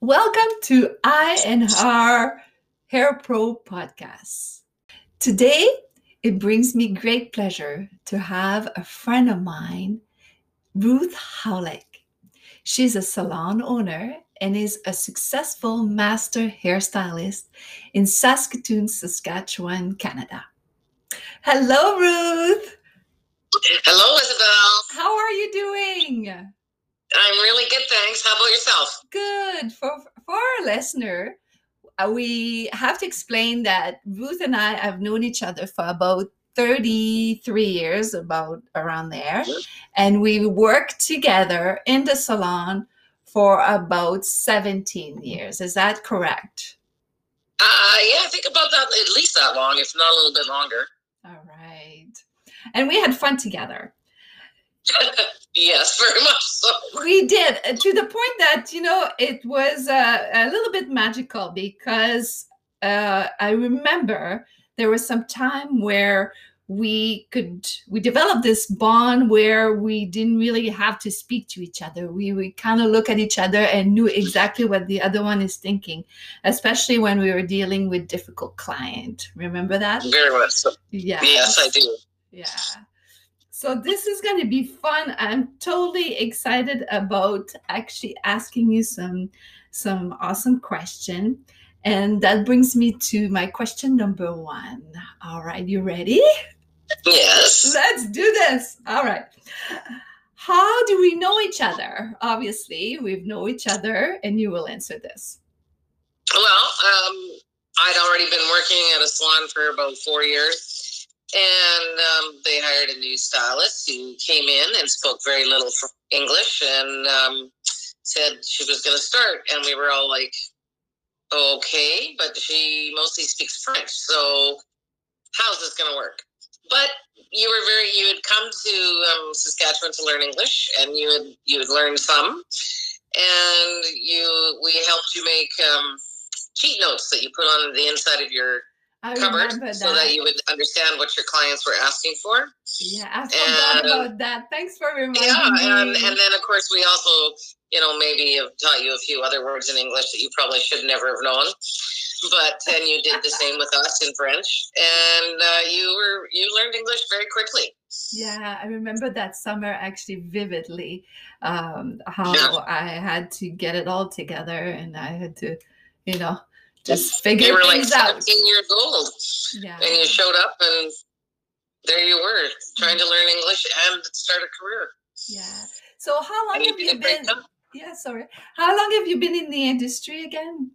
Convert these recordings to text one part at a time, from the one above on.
Welcome to I and Her Hair Pro podcast. Today, it brings me great pleasure to have a friend of mine, Ruth Howlick. She's a salon owner and is a successful master hairstylist in Saskatoon, Saskatchewan, Canada. Hello, Ruth. Hello, Isabel. How are you doing? I'm really good, thanks. How about yourself? Good. For for our listener, uh, we have to explain that Ruth and I have known each other for about 33 years, about around there. And we worked together in the salon for about 17 years. Is that correct? Uh, yeah, I think about that at least that long, if not a little bit longer. All right. And we had fun together. yes, very much so. We did uh, to the point that, you know, it was uh, a little bit magical because uh, I remember there was some time where we could we developed this bond where we didn't really have to speak to each other we we kind of look at each other and knew exactly what the other one is thinking especially when we were dealing with difficult client remember that Very much so. yeah Yes, I do. yeah so this is going to be fun i'm totally excited about actually asking you some some awesome question and that brings me to my question number one all right you ready Yes. Let's do this. All right. How do we know each other? Obviously, we've know each other, and you will answer this. Well, um, I'd already been working at a salon for about four years, and um, they hired a new stylist who came in and spoke very little English and um, said she was going to start. And we were all like, okay, but she mostly speaks French. So, how's this going to work? But you were very you had come to um, Saskatchewan to learn English, and you had you had learned some, and you we helped you make um, cheat notes that you put on the inside of your I remember that. so that you would understand what your clients were asking for. yeah, I forgot and- about that. Thanks for reminding Yeah, me. and, and then of course we also, you know, maybe have taught you a few other words in English that you probably should never have known. But then you did the same with us in French, and uh, you were you learned English very quickly. yeah, I remember that summer actually vividly. Um, how Yeah. I had to get it all together, and I had to, you know, just figure You were like things out. 17 years old, Yeah. and you showed up, and there you were trying to learn English and start a career. Yeah. So how long have you been? Yeah, sorry. How long have you been in the industry again?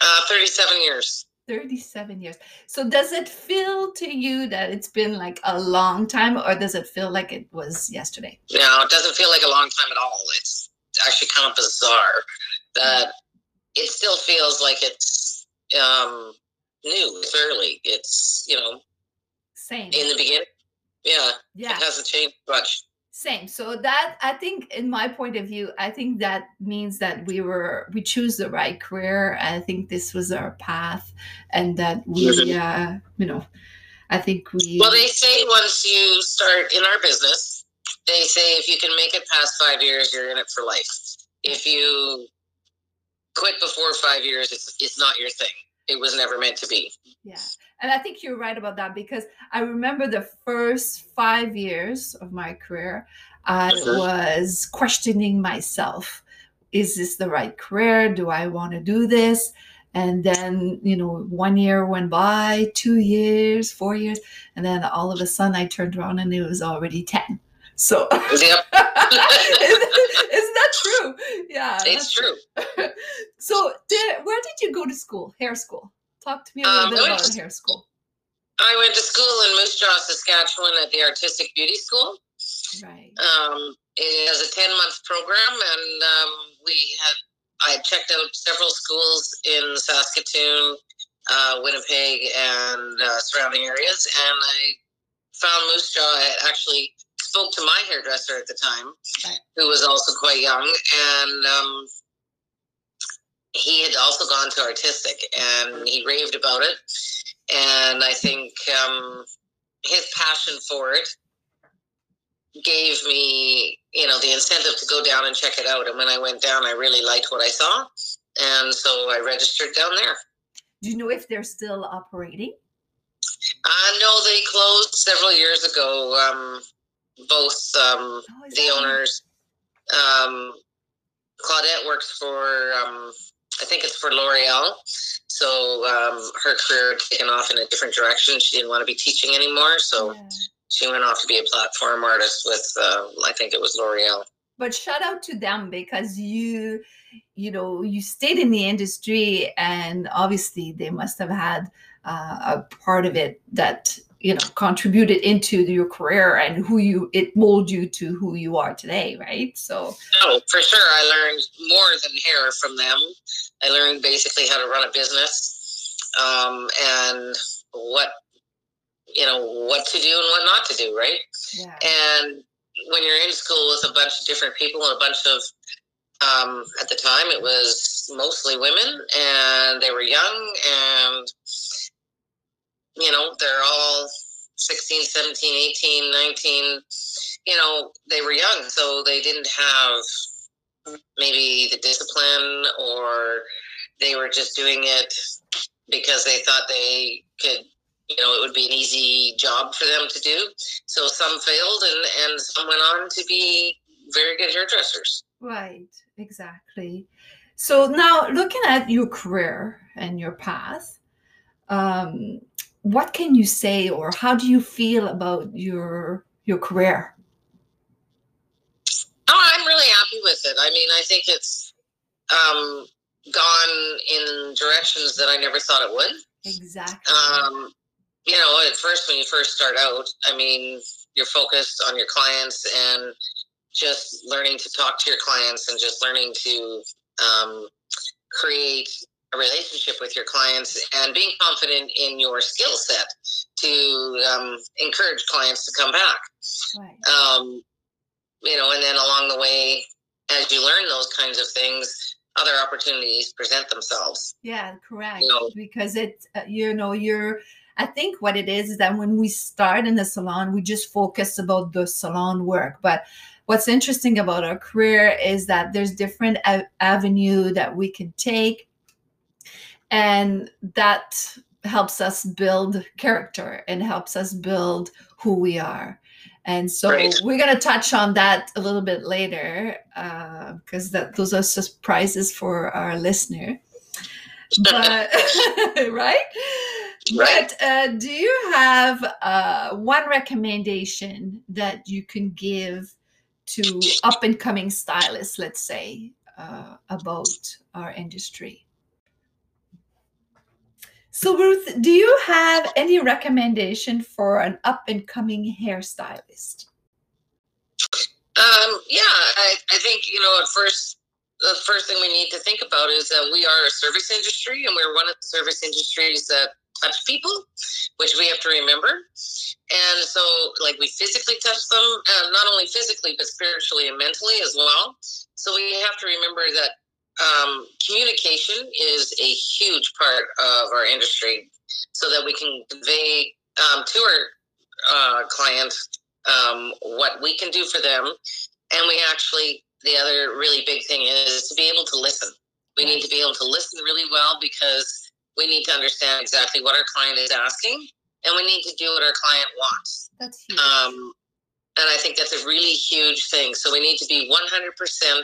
Uh, 37 years. 37 years. So does it feel to you that it's been like a long time or does it feel like it was yesterday? No, it doesn't feel like a long time at all. It's actually kind of bizarre that it still feels like it's um, new. It's early. It's you know Same. in the beginning. Yeah, Yeah. it hasn't changed much. Same. So that I think in my point of view, I think that means that we were we choose the right career. I think this was our path and that we Mhm. uh you know I think we Well, they say once you start in our business, they say if you can make it past five years, you're in it for life. If you quit before five years, it's it's not your thing. It was never meant to be. Yeah. And I think you're right about that because I remember the first five years of my career, I Mhm. was questioning myself. Is this the right career? Do I want to do this? And then, you know, one year went by, two years, four years, and then all of a sudden I turned around and it was already 10. So, Yep, isn't that true? Yeah. it's that's true. so, did, where did you go to school? Hair school. Talk to me a little Um, bit about to- hair school. I went to school in Moose Jaw, Saskatchewan, at the Artistic Beauty School. Right. Um, it was a ten month program, and um, we had I checked out several schools in Saskatoon, uh, Winnipeg, and uh, surrounding areas, and I found Moose Jaw. I actually spoke to my hairdresser at the time, Right. who was also quite young, and um, he had also gone to artistic, and he raved about it. And I think um, his passion for it gave me, you know, the incentive to go down and check it out. And when I went down, I really liked what I saw. And so I registered down there. Do you know if they're still operating? Uh, no, they closed several years ago. Um, both um, Oh, the owners, um, Claudette works for, um, I think it's for L'Oreal. So um, her career had taken off in a different direction. She didn't want to be teaching anymore. So Yeah. she went off to be a platform artist with, uh, I think it was L'Oreal. But shout out to them because you, you know, you stayed in the industry, and obviously they must have had uh, a part of it that you know contributed into your career and who you it molded you to who you are today, right? So Oh, for sure. I learned more than hair from them. I learned basically how to run a business um, and what, you know, what to do and what not to do, right? yeah, And when you're in school with a bunch of different people and a bunch of, um, at the time, it was mostly women and they were young and, you know, they're all 16, 17, 18, 19, you know, they were young. So they didn't have maybe the discipline or they were just doing it because they thought they could you know it would be an easy job for them to do so some failed and and some went on to be very good hairdressers right, exactly. So now looking at your career and your path, um, what can you say, or how do you feel about your your career? oh i'm really happy with it i mean i think it's um gone in directions that i never thought it would Exactly. um, you know, at first when you first start out, I mean, you're focused on your clients and just learning to talk to your clients and just learning to um, create relationship with your clients and being confident in your skill set to um, encourage clients to come back. right. Um, you know, and then along the way, as you learn those kinds of things, other opportunities present themselves. Yeah, correct. No. Because it, uh, you know, you're. I think what it is is that when we start in the salon, we just focus about the salon work. But what's interesting about our career is that there's different a- avenue that we can take, and that helps us build character and helps us build who we are. And so Right. we're going to touch on that a little bit later because that those are surprises for our listener. But right, Right. but uh, do you have uh, one recommendation that you can give to up and coming stylists, let's say, uh, about our industry? So, Ruth, do you have any recommendation for an up and coming hairstylist? Um, yeah, I, I think, you know, at first, the first thing we need to think about is that we are a service industry and we're one of the service industries that touch people, which we have to remember. And so, like, we physically touch them, uh, not only physically, but spiritually and mentally as well. So, we have to remember that um, communication is a huge part of our industry so that we can convey um, to our uh, clients um, what we can do for them. And we actually, the other really big thing is to be able to listen. We need to be able to listen really well because we need to understand exactly what our client is asking and we need to do what our client wants. That's huge. Um, and I think that's a really huge thing. So we need to be 100%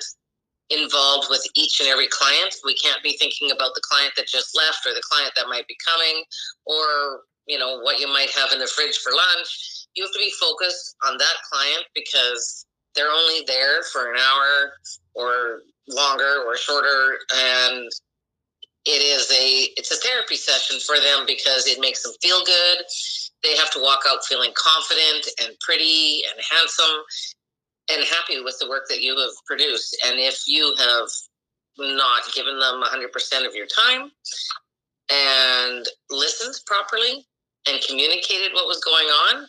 involved with each and every client. We can't be thinking about the client that just left or the client that might be coming or, you know, what you might have in the fridge for lunch. You have to be focused on that client because they're only there for an hour or longer or shorter and it is a it's a therapy session for them because it makes them feel good they have to walk out feeling confident and pretty and handsome and happy with the work that you have produced. And if you have not given them 100% of your time and listened properly and communicated what was going on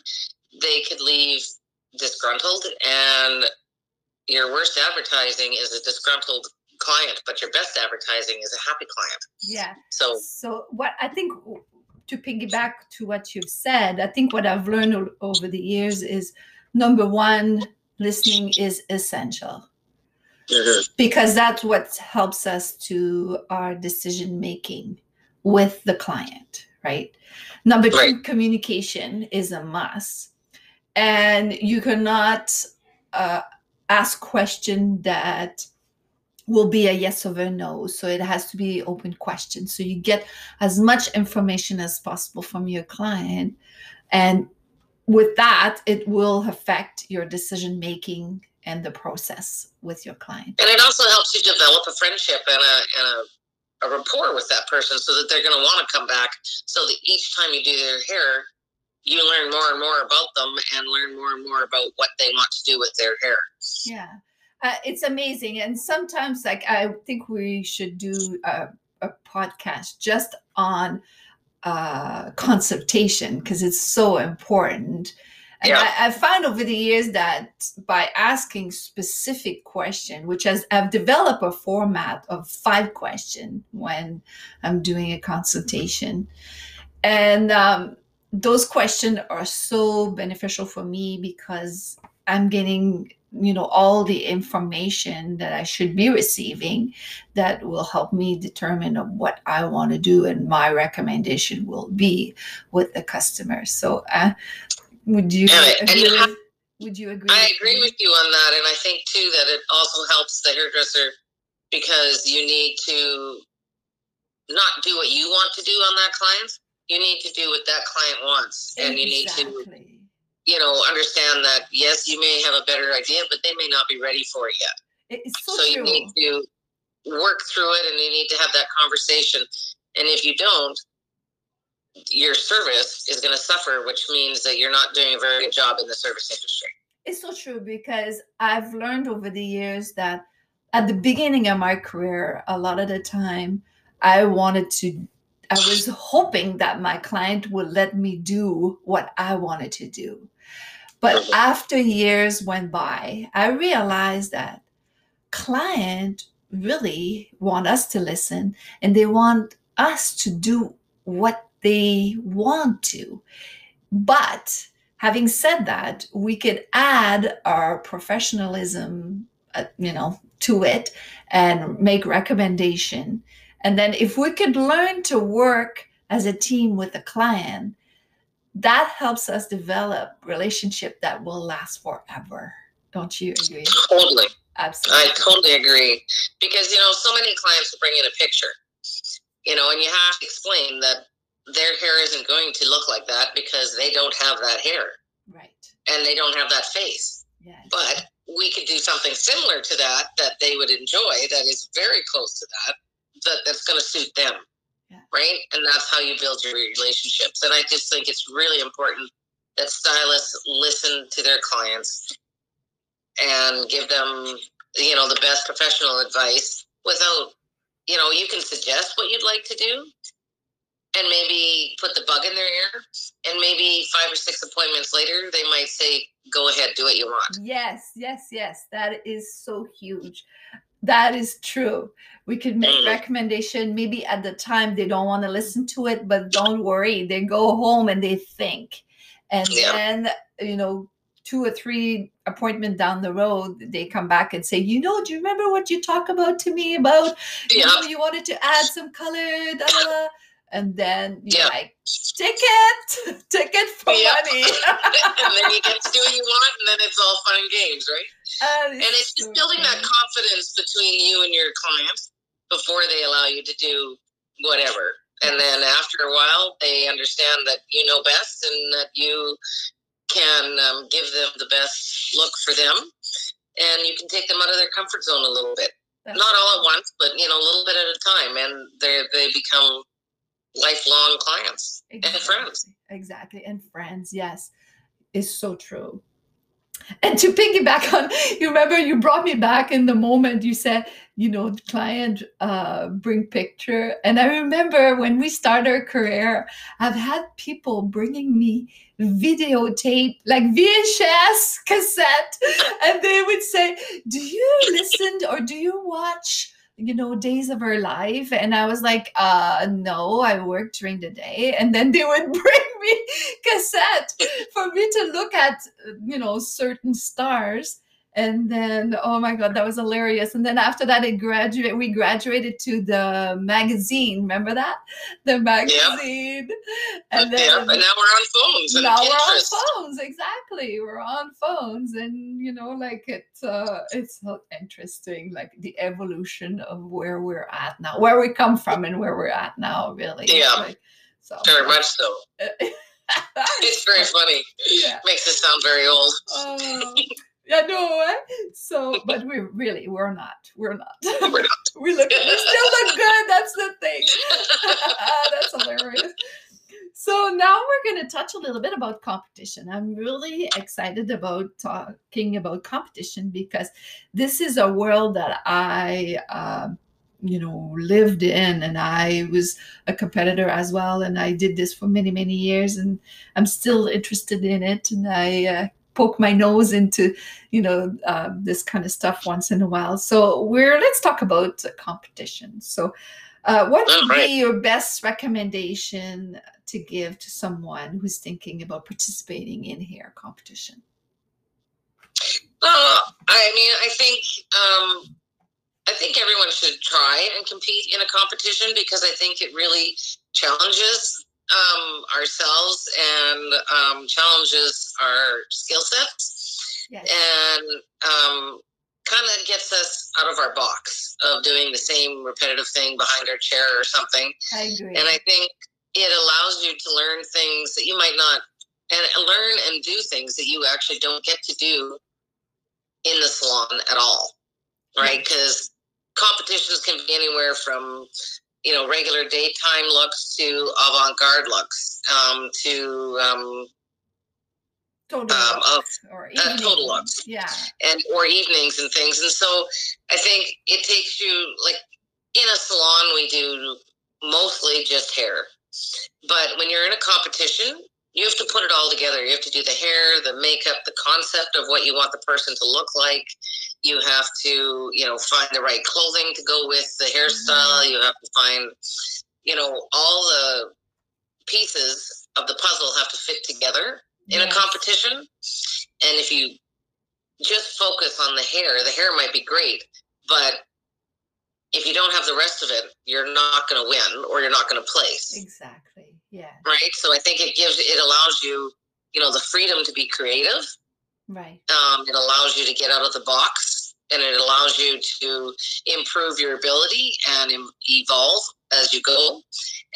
they could leave disgruntled. And your worst advertising is a disgruntled client but your best advertising is a happy client. Yeah. so So what I think to piggyback to what you've said, I think what I've learned over the years is number one, listening is essential Mhm. because that's what helps us to our decision making with the client, right? Number two, Right. communication is a must, and you cannot uh, ask question that will be a yes or a no. So it has to be open question. So you get as much information as possible from your client, and with that, it will affect your decision making and the process with your client. And it also helps you develop a friendship and a and a, a rapport with that person so that they're going to want to come back. So that each time you do their hair, you learn more and more about them and learn more and more about what they want to do with their hair. Yeah, uh, it's amazing. And sometimes, like, I think we should do a, a podcast just on uh, consultation because it's so important. And Yeah. I, I found over the years that by asking specific question, which has I've developed a format of five question when I'm doing a consultation, and um, those questions are so beneficial for me because I'm getting you know all the information that I should be receiving that will help me determine what I want to do and my recommendation will be with the customer. So uh, would you And I- and have- with, would you agree? I with agree with you on that, and I think too that it also helps the hairdresser because you need to not do what you want to do on that client. You need to do what that client wants, and you need to. You know understand that yes, you may have a better idea, but they may not be ready for it yet. It's so, So you need to work through it, and you need to have that conversation. And if you don't, your service is going to suffer, which means that you're not doing a very good job in the service industry. It's so true because I've learned over the years that at the beginning of my career, a lot of the time, I wanted to, I was hoping that my client would let me do what I wanted to do. But after years went by, I realized that client really want us to listen and they want us to do what they want to. But having said that, we could add our professionalism, uh, you know, to it and make recommendation. And then if we could learn to work as a team with a client, that helps us develop relationship that will last forever. Don't you agree? Totally. Absolutely. I totally agree because you know so many clients will bring in a picture, you know, and you have to explain that their hair isn't going to look like that because they don't have that hair right. and they don't have that face. Yes. But we could do something similar to that that they would enjoy that is very close to that that that's going to suit them, Yeah. right? And that's how you build your relationships. And I just think it's really important that stylists listen to their clients and give them you know the best professional advice without you know you can suggest what you'd like to do and maybe put the bug in their ear and maybe five or six appointments later they might say go ahead do what you want Yes, yes, yes. That is so huge. That is true. We could make Mm. recommendation. Maybe at the time they don't want to listen to it, but don't worry. They go home and they think. And Yeah. then, you know, two or three appointment down the road, they come back and say, you know, do you remember what you talked about to me about you yeah know, you wanted to add some color, da, da, da. And then you're Yeah. like, ticket, ticket for Yeah. money. and then you get to do what you want and then it's all fun and games right? And and it's just building that confidence between you and your clients before they allow you to do whatever. And then after a while they understand that you know best and that you can um, give them the best look for them. And you can take them out of their comfort zone a little bit. That's not all at once but you know a little bit at a time and they they become lifelong clients and friends Exactly. And friends, yes, is so true. And to piggyback on, you remember you brought me back in the moment you said, you know, the client uh, bring picture. And I remember when we started our career, I've had people bringing me videotape, like VHS cassette, and they would say, "Do you listen or do you watch you know days of our life. And i was like uh no i work during the day. And then they would bring me cassette for me to look at you know certain stars and then oh my god that was hilarious. And then after that it graduate we graduated to the magazine. Remember that? The magazine. And then yeah, and now we're on phones now we're on phones exactly. We're on phones and you know like it's uh it's so interesting like the evolution of where we're at now where we come from and where we're at now really. Yeah. like, so very much so. It's very funny. Yeah. makes it sound very old. Oh yeah, no, eh? so but we really we're not. We're not. We're not. we look we still look good. That's the thing. That's hilarious. So now we're going to touch a little bit about competition. I'm really excited about talking about competition because this is a world that I, uh, you know, lived in, and I was a competitor as well, and I did this for many, many years, and I'm still interested in it, and I uh, poke my nose into you know uh, this kind of stuff once in a while. So we're let's talk about competition. So uh, what would right. be your best recommendation to give to someone who's thinking about participating in hair competition? Uh, i mean i think um, i think everyone should try and compete in a competition because i think it really challenges um, ourselves and um, challenges our skill sets yes. and um, kind of gets us out of our box of doing the same repetitive thing behind our chair or something. I agree. And I think it allows you to learn things that you might not and learn and do things that you actually don't get to do in the salon at all right because competitions can be anywhere from you know regular daytime looks to avant-garde looks um, to um, total um, looks, of, or uh, total looks yeah and or evenings and things and so i think it takes you like in a salon we do mostly just hair but when you're in a competition you have to put it all together. You have to do the hair, the makeup, the concept of what you want the person to look like. You have to, you know, find the right clothing to go with the hairstyle. Mm-hmm. You have to find, you know, all the pieces of the puzzle have to fit together in yes. a competition. And if you just focus on the hair, the hair might be great, but if you don't have the rest of it, you're not going to win or you're not going to place. Exactly. Yeah. Right. So I think it gives it allows you, you know, the freedom to be creative. Right. Um, it allows you to get out of the box, and it allows you to improve your ability and evolve as you go.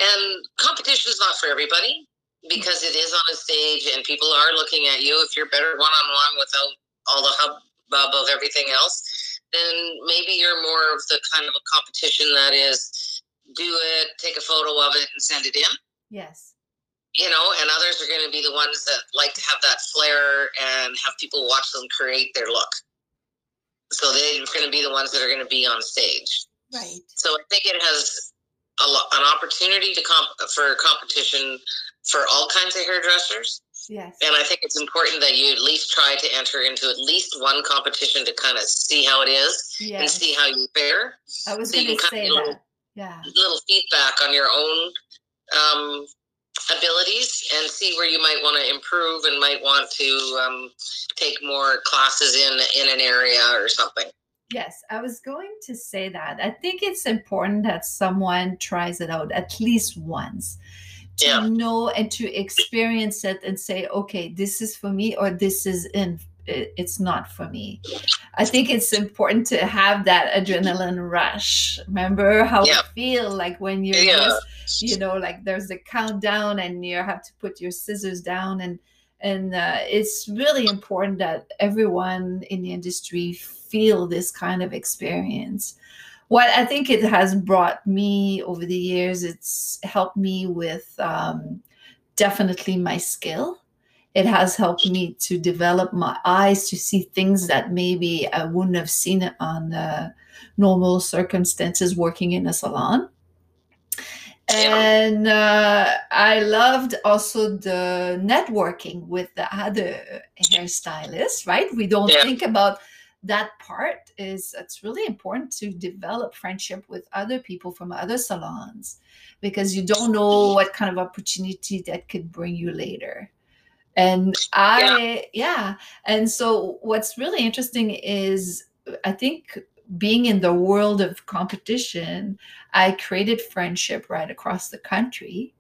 And competition is not for everybody because it is on a stage and people are looking at you. If you're better one on one without all the hubbub of everything else, then maybe you're more of the kind of a competition that is do it, take a photo of it, and send it in. Yes. You know, and others are going to be the ones that like to have that flair and have people watch them create their look. So they're going to be the ones that are going to be on stage. Right. So I think it has a an opportunity to comp- for competition for all kinds of hairdressers. Yes. And I think it's important that you at least try to enter into at least one competition to kind of see how it is yes. and see how you fare. I was so going to say that. Little, yeah. Little feedback on your own um, abilities and see where you might want to improve and might want to um, take more classes in in an area or something. Yes, I was going to say that. I think it's important that someone tries it out at least once to yeah. know and to experience it and say, okay, this is for me or this is in it's not for me. I think it's important to have that adrenaline rush. Remember how yeah. you feel like when you're yeah. just, you know, like there's a countdown and you have to put your scissors down and and uh, it's really important that everyone in the industry feel this kind of experience what i think it has brought me over the years it's helped me with um, definitely my skill it has helped me to develop my eyes to see things that maybe I wouldn't have seen on uh, normal circumstances working in a salon. And uh, I loved also the networking with the other hairstylists, right? We don't yeah. think about that part is it's really important to develop friendship with other people from other salons because you don't know what kind of opportunity that could bring you later and i yeah, yeah. and so what's really interesting is i think being in the world of competition i created friendship right across the country.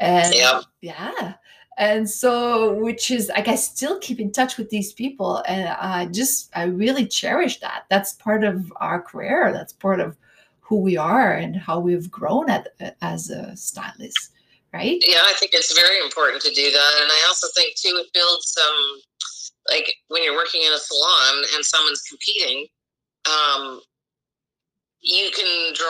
And yeah, yeah. And so which is like i still keep in touch with these people. And i just i really cherish that. That's part of our career. That's part of who we are and how we've grown at, as a stylist right yeah i think it's very important to do that and i also think too it builds some like when you're working in a salon and someone's competing um, you can draw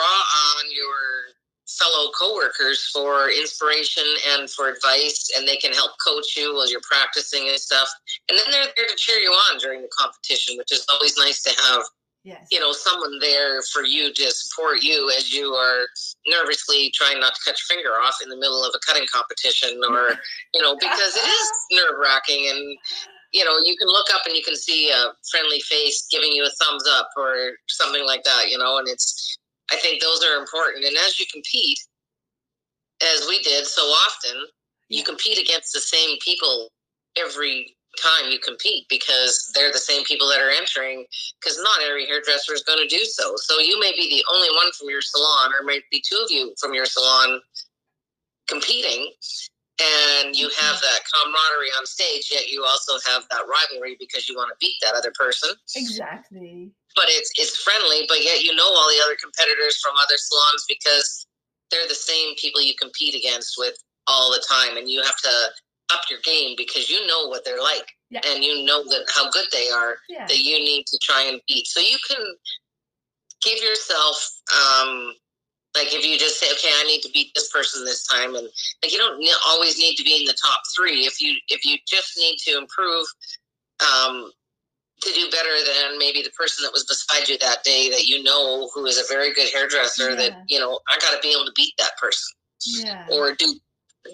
on your fellow coworkers for inspiration and for advice, and they can help coach you while you're practicing and stuff. And then they're there to cheer you on during the competition, which is always nice to have. Yes. You know, someone there for you to support you as you are nervously trying not to cut your finger off in the middle of a cutting competition, or you know, because it is nerve wracking and you know, you can look up and you can see a friendly face giving you a thumbs up or something like that, you know, and it's I think those are important. And as you compete, as we did so often, you compete against the same people every time you compete because they're the same people that are entering because not every hairdresser is going to do so. So you may be the only one from your salon or might be two of you from your salon competing and you have mm-hmm. that camaraderie on stage yet you also have that rivalry because you want to beat that other person. Exactly. But it's it's friendly but yet you know all the other competitors from other salons because they're the same people you compete against with all the time and you have to up your game because you know what they're like yeah. and you know that how good they are yeah. that you need to try and beat so you can give yourself um, like if you just say, okay, I need to beat this person this time, and like you don't always need to be in the top three. If you if you just need to improve, um, to do better than maybe the person that was beside you that day that you know who is a very good hairdresser. Yeah. That you know I got to be able to beat that person, yeah. or do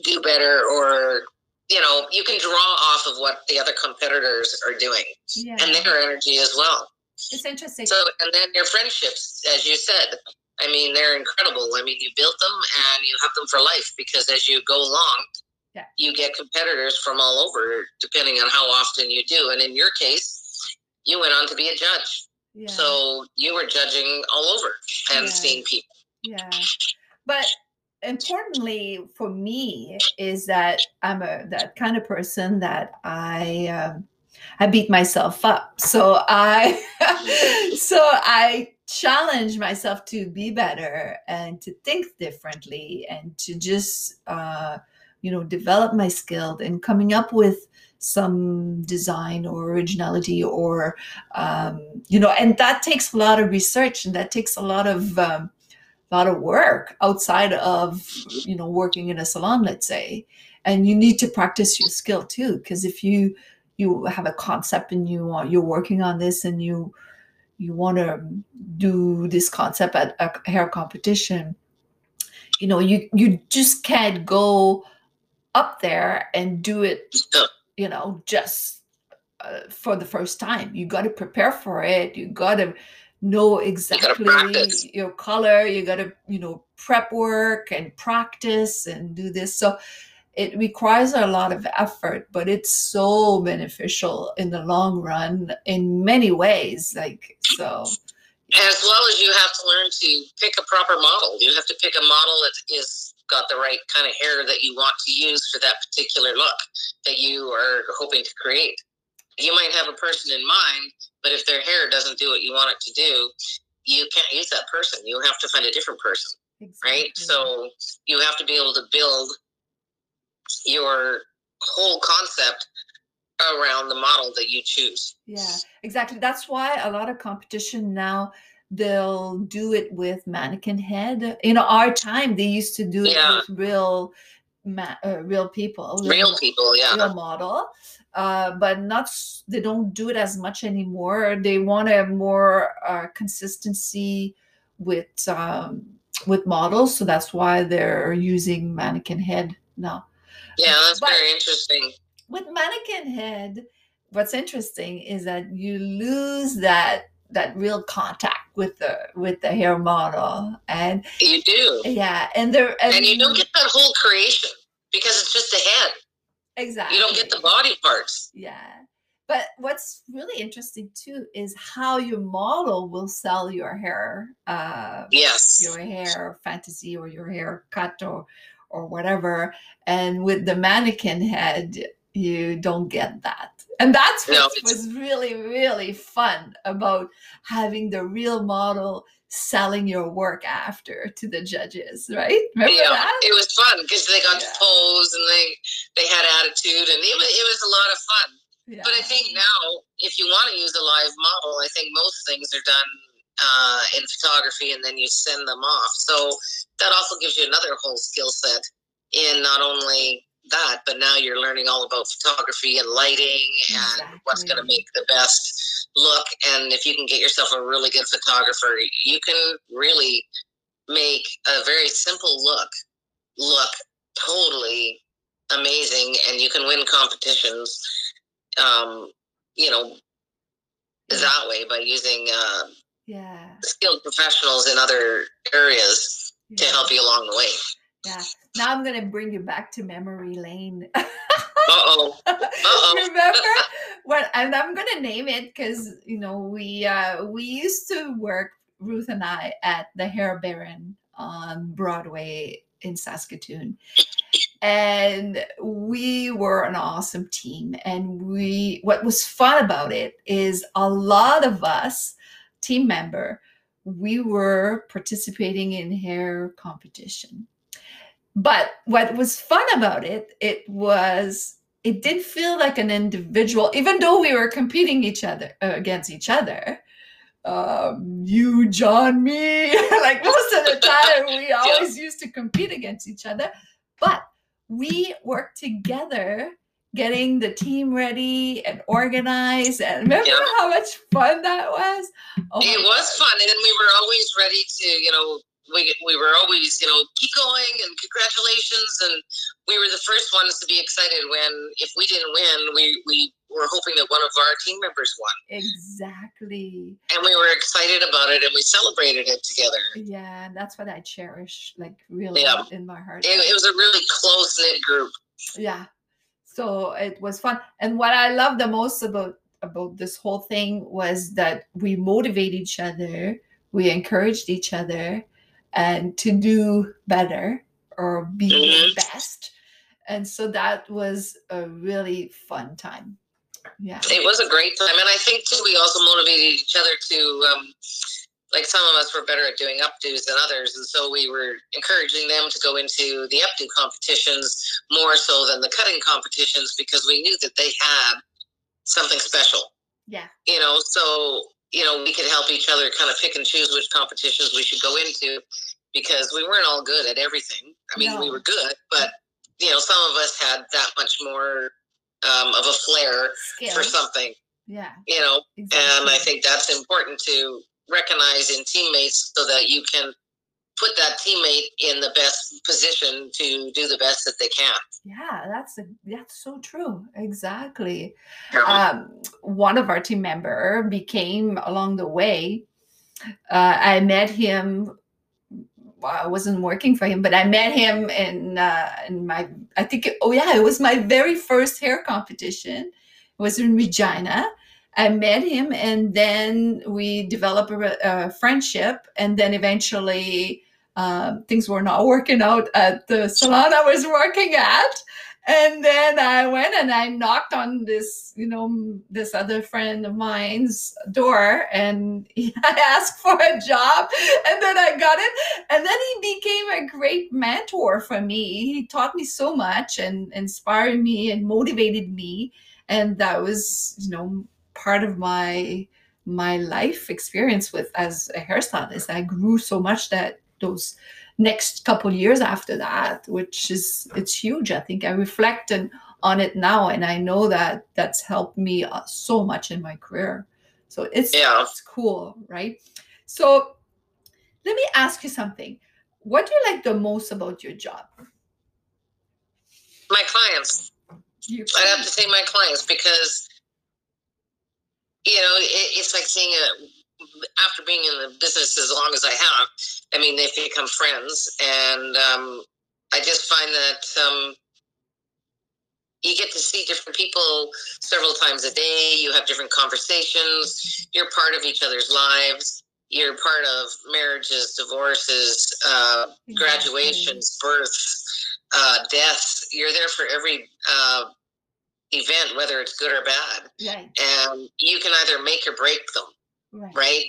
do better, or you know you can draw off of what the other competitors are doing yeah. and their energy as well. It's interesting. So and then your friendships, as you said, I mean, they're incredible. I mean, you built them and you have them for life because as you go along, yeah. you get competitors from all over, depending on how often you do. And in your case, you went on to be a judge. Yeah. So you were judging all over and yeah. seeing people. Yeah. But importantly for me is that I'm a that kind of person that I um, I beat myself up. So I so I challenge myself to be better and to think differently and to just uh, you know develop my skill and coming up with some design or originality or um, you know and that takes a lot of research and that takes a lot of um, lot of work outside of you know working in a salon let's say. And you need to practice your skill too because if you you have a concept and you want you're working on this and you you want to do this concept at a hair competition you know you you just can't go up there and do it you know just uh, for the first time. You got to prepare for it. You got to know exactly you your color you got to you know prep work and practice and do this so it requires a lot of effort, but it's so beneficial in the long run in many ways. Like, so. As well as you have to learn to pick a proper model. You have to pick a model that is got the right kind of hair that you want to use for that particular look that you are hoping to create. You might have a person in mind, but if their hair doesn't do what you want it to do, you can't use that person. You have to find a different person. Exactly. Right? So you have to be able to build your whole concept around the model that you choose. Yeah, exactly. That's why a lot of competition now they'll do it with mannequin head. In our time, they used to do it with real, ma- uh, real people, real, real, people, yeah, real model. Uh, but not they don't do it as much anymore. They want a more uh, consistency with um, with models, so that's why they're using mannequin head now. Yeah, that's but very interesting. With mannequin head, what's interesting is that you lose that that real contact with the with the hair model and You do. yeah and there and, And you don't get that whole creation because it's just a head. Exactly You don't get the body parts. yeah but what's really interesting too is how your model will sell your hair uh Yes. your hair fantasy or your hair cut or or whatever and with the mannequin head you don't get that and that's what No, was really really fun about having the real model selling your work after to the judges right remember yeah, that it was fun because they got Yeah. to pose and they they had attitude and it was, it was a lot of fun. yeah. But I think now, if you want to use a live model, I think most things are done uh, in photography and then you send them off. So that also gives you another whole skill set in not only that, but now you're learning all about photography and lighting and what's going to make the best look. And if you can get yourself a really good photographer, you can really make a very simple look look totally amazing and you can win competitions um, you know Yeah. that way by using uh, yeah skilled professionals in other areas to help you along the way yeah now i'm gonna bring you back to memory lane uh-oh Uh-oh. Remember when? And I'm gonna name it because you know we uh, we used to work Ruth and I at the Hair Baron on Broadway in Saskatoon, and we were an awesome team. And we what was fun about it is a lot of us team member we were participating in hair competition but what was fun about it it was it did feel like an individual even though we were competing each other uh, against each other um you john me like most of the time we always used to compete against each other but we worked together getting the team ready and organized and remember Yeah. how much fun that was oh it was God. fun and we were always ready to you know we, we were always you know keep going and congratulations and we were the first ones to be excited when if we didn't win we we were hoping that one of our team members won. Exactly. And we were excited about it and we celebrated it together. Yeah and that's what i cherish like really Yeah. in my heart. It, it was a really close knit group. Yeah. So it was fun. And what i love the most about about this whole thing was that we motivate each other we encouraged each other and to do better or be the best. And so that was a really fun time. Yeah. It was a great time. And i think too we also motivated each other to um, like some of us were better at doing updos than others. And so we were encouraging them to go into the updo competitions more so than the cutting competitions because we knew that they had something special. Yeah. You know so you know we could help each other kind of pick and choose which competitions we should go into because we weren't all good at everything. I mean we were good but you know some of us had that much more um, of a flair skill for something yeah. you know? And i think that's important to recognize in teammates so that you can put that teammate in the best position to do the best that they can. Yeah that's a, that's so true. Exactly. Um, one of our team member became along the way. Uh, I met him. I wasn't working for him, but I met him in uh, in my. I think. It, oh yeah, it was my very first hair competition. It was in Regina. I met him, and then we developed a, a friendship, and then eventually um, things were not working out at the salon I was working at and then I went and I knocked on this, you know, this other friend of mine's door, and I asked for a job, and then I got it. And then he became a great mentor for me. He taught me so much and inspired me and motivated me, and that was, you know, part of my my life experience with as a hairstylist. I grew so much that those next couple years after that which is it's huge. I think i reflect and, on it now and i know that that's helped me uh, so much in my career. So it's Yeah. it's cool right? So let me ask you something. What do you like the most about your job? My clients. You i'd have to say my clients because you know, it, it's like seeing a after being in the business as long as I have, I mean, they've become friends, and um, I just find that um, you get to see different people several times a day. You have different conversations. You're part of each other's lives. You're part of marriages, divorces, uh, graduations, births, uh, deaths. You're there for every uh, event, whether it's good or bad. Right. And you can either make or break them. Right. right?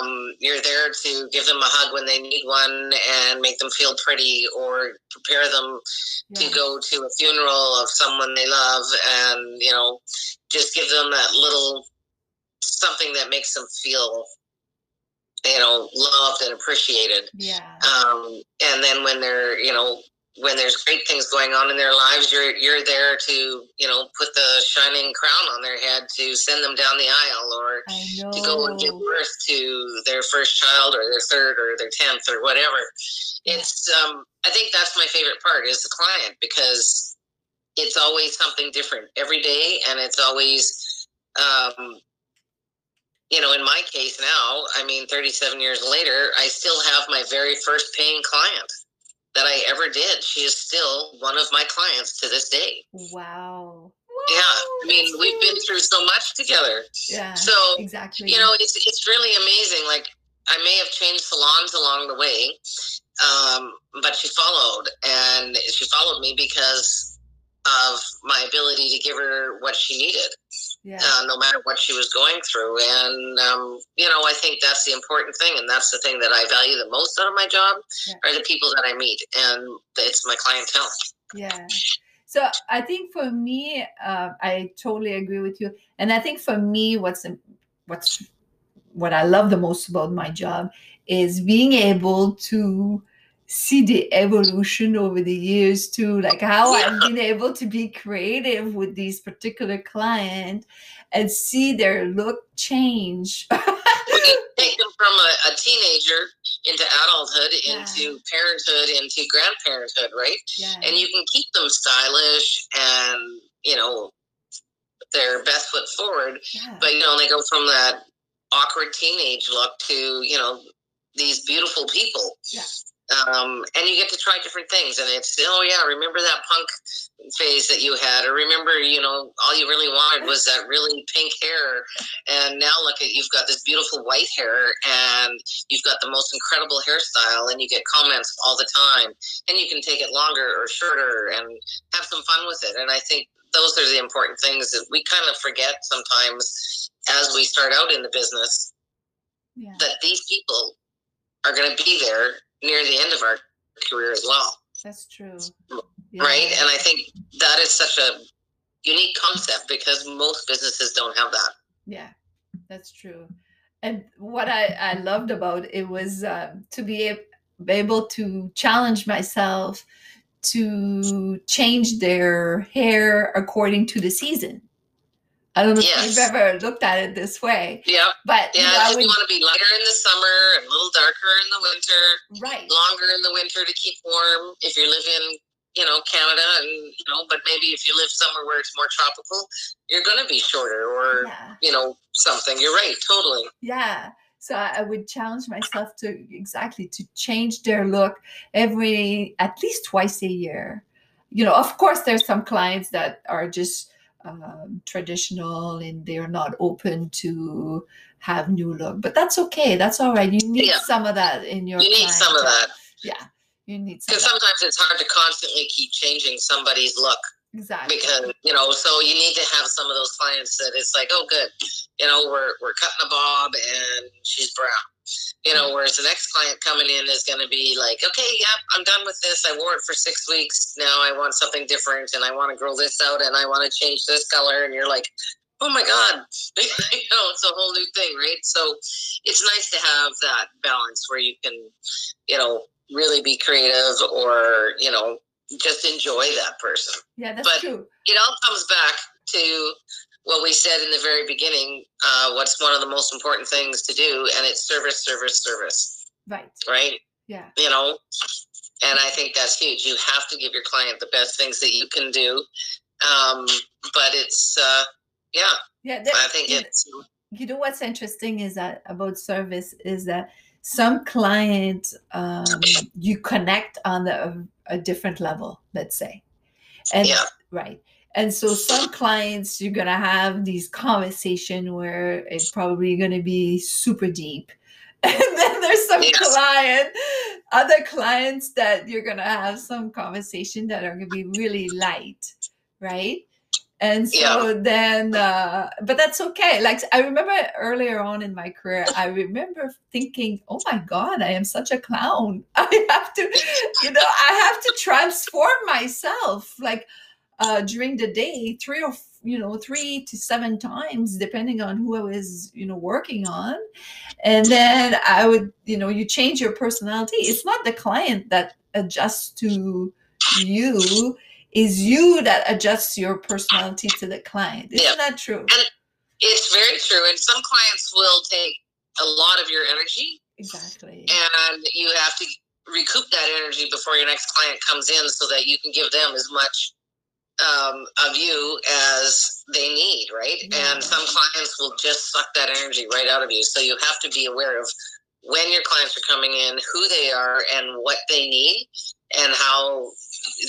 Um, you're there to give them a hug when they need one and make them feel pretty or prepare them to go to a funeral of someone they love and, you know, just give them that little something that makes them feel you know loved and appreciated yeah um and then when they're you know when there's great things going on in their lives, you're you're there to you know put the shining crown on their head to send them down the aisle or to go and give birth to their first child or their third or their tenth or whatever. It's um, I think that's my favorite part is the client because it's always something different every day, and it's always um, you know in my case now. I mean, 37 years later, I still have my very first paying client that I ever did. She is still one of my clients to this day. Wow. Yeah, I mean, we've been through so much together. Yeah. So exactly. You know, it's it's really amazing. Like I may have changed salons along the way, um, but she followed, and she followed me because of my ability to give her what she needed yeah. uh, no matter what she was going through. And, um, you know, I think that's the important thing. And that's the thing that I value the most out of my job yeah. are the people that I meet. And it's my clientele. Yeah. So I think for me, uh, I totally agree with you. And I think for me, what's what's what I love the most about my job is being able to see the evolution over the years too like how yeah. i've been able to be creative with these particular clients and see their look change take them from a, a, teenager into adulthood yeah. into parenthood into grandparenthood right yeah. and you can keep them stylish and you know their best foot forward but you know they go from that awkward teenage look to you know these beautiful people um, and you get to try different things and it's oh yeah remember that punk phase that you had or remember you know all you really wanted was that really pink hair and now look at you've got this beautiful white hair and you've got the most incredible hairstyle and you get comments all the time and you can take it longer or shorter and have some fun with it and i think those are the important things that we kind of forget sometimes as we start out in the business yeah. that these people are going to be there near the end of our career as well. That's true. Yeah. Right? And I think that is such a unique concept because most businesses don't have that. Yeah, that's true. And what I, I loved about it was uh, to be able to challenge myself to change their hair according to the season. I don't know yes. if you've ever looked at it this way. Yeah. But yeah, you, know, would, you want to be lighter in the summer and a little darker in the winter. Right. Longer in the winter to keep warm if you live in, you know, Canada and you know, but maybe if you live somewhere where it's more tropical, you're gonna be shorter or yeah. you know, something. You're right, totally. Yeah. So I would challenge myself to exactly to change their look every at least twice a year. You know, of course there's some clients that are just um, traditional and they're not open to have new look. But that's okay that's all right. You need yeah. some of that in your you need some of that. Yeah you need because sometimes it's hard to constantly keep changing somebody's look. Exactly. Because you know so you need to have some of those clients that it's like oh good you know we're, we're cutting a bob and she's brown you know, whereas the next client coming in is going to be like, okay, yep, I'm done with this. I wore it for six weeks. Now I want something different and I want to grow this out and I want to change this color. And you're like, oh my God, you know, it's a whole new thing, right? So it's nice to have that balance where you can, you know, really be creative or, you know, just enjoy that person. Yeah, that's but true. It all comes back to what we said in the very beginning uh, what's one of the most important things to do and it's service service service. Right. Right? Yeah. You know? And i think that's huge. You have to give your client the best things that you can do um, but it's uh, yeah. Yeah i think it's you know what's interesting is that about service is that some clients um, you connect on the, a, a different level let's say. And Yeah. right and so some clients you're gonna have these conversation where it's probably gonna be super deep. And then there's some Yes. client other clients that you're gonna have some conversation that are gonna be really light right? And so then uh but that's okay. Like i remember earlier on in my career i remember thinking oh my god i am such a clown. I have to you know i have to transform myself. Like uh during the day three or you know three to seven times depending on who i was you know working on. And then i would you know you change your personality. It's not the client that adjusts to you is you that adjusts your personality to the client. Isn't Yeah. that true? It's very true. And some clients will take a lot of your energy. Exactly. And you have to recoup that energy before your next client comes in so that you can give them as much um, of you as they need, right? Yeah. And some clients will just suck that energy right out of you. So you have to be aware of when your clients are coming in, who they are, and what they need, and how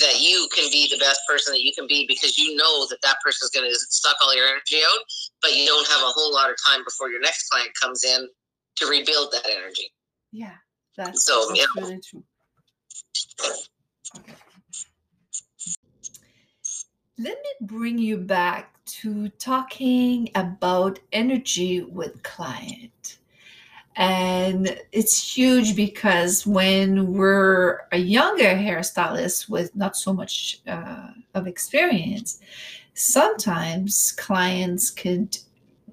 that you can be the best person that you can be because you know that that person is going to suck all your energy out, but you don't have a whole lot of time before your next client comes in to rebuild that energy. yeah that's, So, that's yeah. really true okay. Let me bring you back to talking about energy with client. And it's huge because when we're a younger hairstylist with not so much uh, of experience sometimes clients could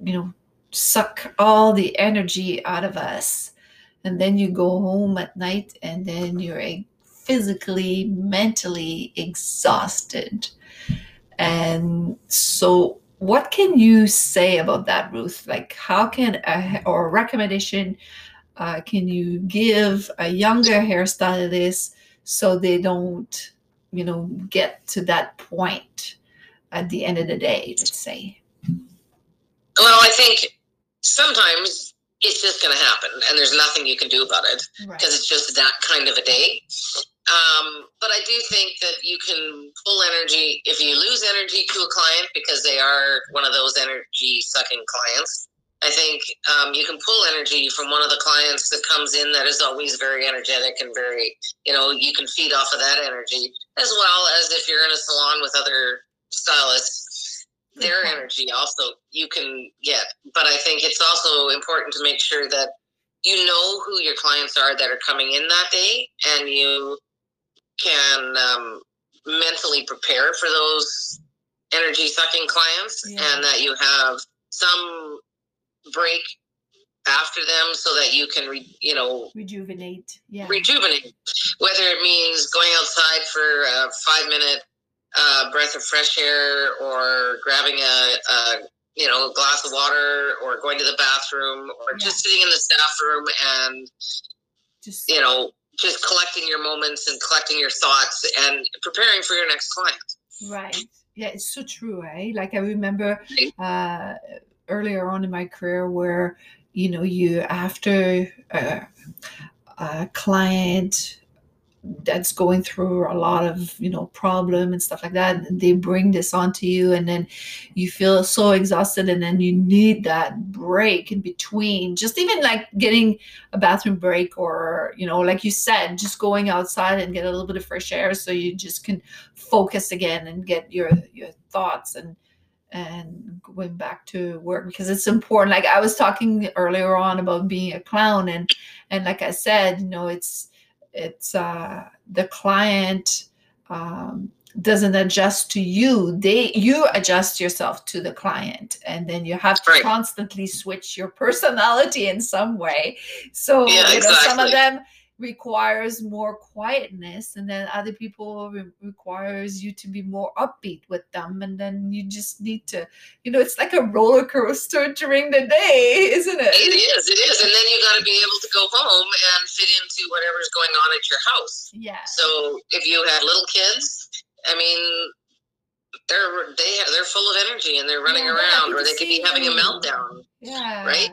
you know suck all the energy out of us. And then you go home at night and then you're physically mentally exhausted and so what can you say about that ruth? Like how can a or a recommendation uh, can you give a younger hairstylist so they don't you know get to that point at the end of the day let's say? Well, I think sometimes it's just going to happen, and there's nothing you can do about it right. because it's just that kind of a day. Um, but I do think that you can pull energy if you lose energy to a client because they are one of those energy sucking clients. I think um, you can pull energy from one of the clients that comes in that is always very energetic and very, you know, you can feed off of that energy as well as if you're in a salon with other stylists, their energy also you can get. But I think it's also important to make sure that you know who your clients are that are coming in that day and you can um, mentally prepare for those energy sucking clients Yeah. and that you have some break after them so that you can re- you know rejuvenate yeah rejuvenate whether it means going outside for a five minute uh, breath of fresh air or grabbing a, a you know glass of water or going to the bathroom or Yeah. just sitting in the staff room and just you know just collecting your moments and collecting your thoughts and preparing for your next client Right. Yeah, it's so true, eh? Like I remember uh, earlier on in my career where, you know, you after a, a client that's going through a lot of, you know, problem and stuff like that, they bring this onto you and then you feel so exhausted and then you need that break in between. Just even like getting a bathroom break or, you know, like you said, just going outside and get a little bit of fresh air so you just can focus again and get your your thoughts and and going back to work because it's important like i was talking earlier on about being a clown and and like i said you know it's it's uh the client um doesn't adjust to you. They you adjust yourself to the client and then you have to Right. constantly switch your personality in some way. So Yeah, you know some of them requires more quietness and then other people re- requires you to be more upbeat with them and then you just need to you know it's like a roller coaster during the day isn't it it is it is and then you got to be able to go home and fit into whatever's going on at your house yeah So if you had little kids, I mean, they're they they're full of energy and they're running Yeah, around, or they could be having a meltdown. Yeah. Right?